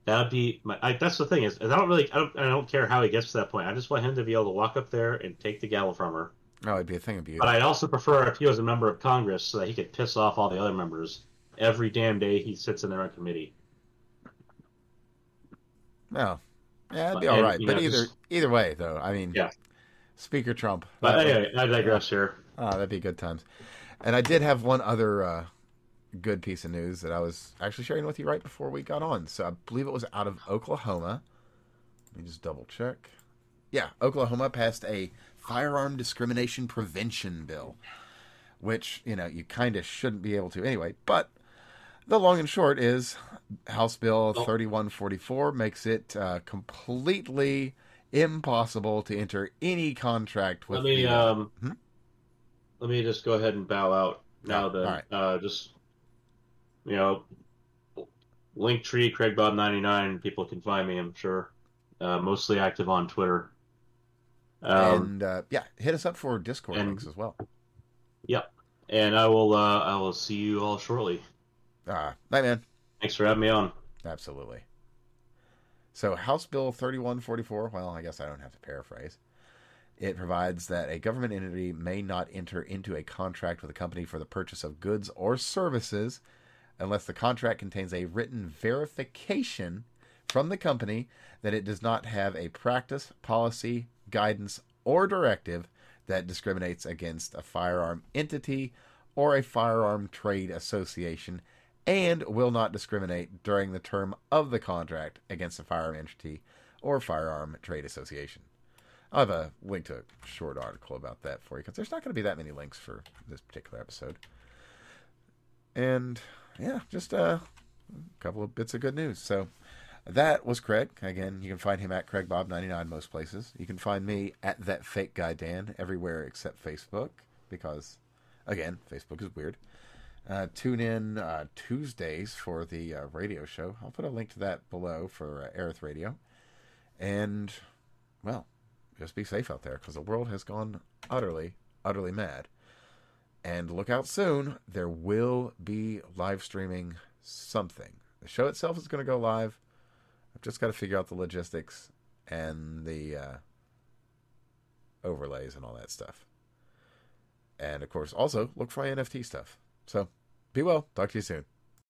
that'll be my. I, that's the thing is, I don't really I don't I don't care how he gets to that point. I just want him to be able to walk up there and take the gavel from her. Oh, it'd be a thing of beauty. But I'd also prefer if he was a member of Congress so that he could piss off all the other members every damn day he sits in their own committee. No. Yeah, it'd be all right. But know, either just- either way, though, I mean, Yeah. Speaker Trump. But anyway, I digress here. Oh, that'd be good times. And I did have one other uh, good piece of news that I was actually sharing with you right before we got on. So I believe it was out of Oklahoma. Let me just double check. Yeah, Oklahoma passed a firearm discrimination prevention bill, which, you know, you kind of shouldn't be able to anyway. But the long and short is House Bill Oh. 3144 makes it uh, completely impossible to enter any contract with Let me the, um, Hmm? let me just go ahead and bow out now. Yeah, Then, right. uh, just you know, Linktree, Craig Bob ninety nine. People can find me. I'm sure. Uh, mostly active on Twitter. Um, and uh, yeah, hit us up for Discord and- links as well. Yep. And I will. Uh, I will see you all shortly. Uh, night, man. Thanks for having me on. Absolutely. So, House Bill 3144, well, I guess I don't have to paraphrase. It provides that a government entity may not enter into a contract with a company for the purchase of goods or services unless the contract contains a written verification from the company that it does not have a practice, policy, guidance, or directive that discriminates against a firearm entity or a firearm trade association and will not discriminate during the term of the contract against a firearm entity or firearm trade association. I'll have a link to a short article about that for you because there's not going to be that many links for this particular episode. And yeah, just uh, a couple of bits of good news. So that was Craig. Again, you can find him at CraigBob99 most places. You can find me at that fake guy Dan everywhere except Facebook because, again, Facebook is weird. Uh, tune in uh, Tuesdays for the uh, radio show. I'll put a link to that below for uh, Aerith Radio. And, well, just be safe out there because the world has gone utterly, utterly mad. And look out soon. There will be live streaming something. The show itself is going to go live. I've just got to figure out the logistics and the uh, overlays and all that stuff. And of course, also look for my NFT stuff. So be well. Talk to you soon.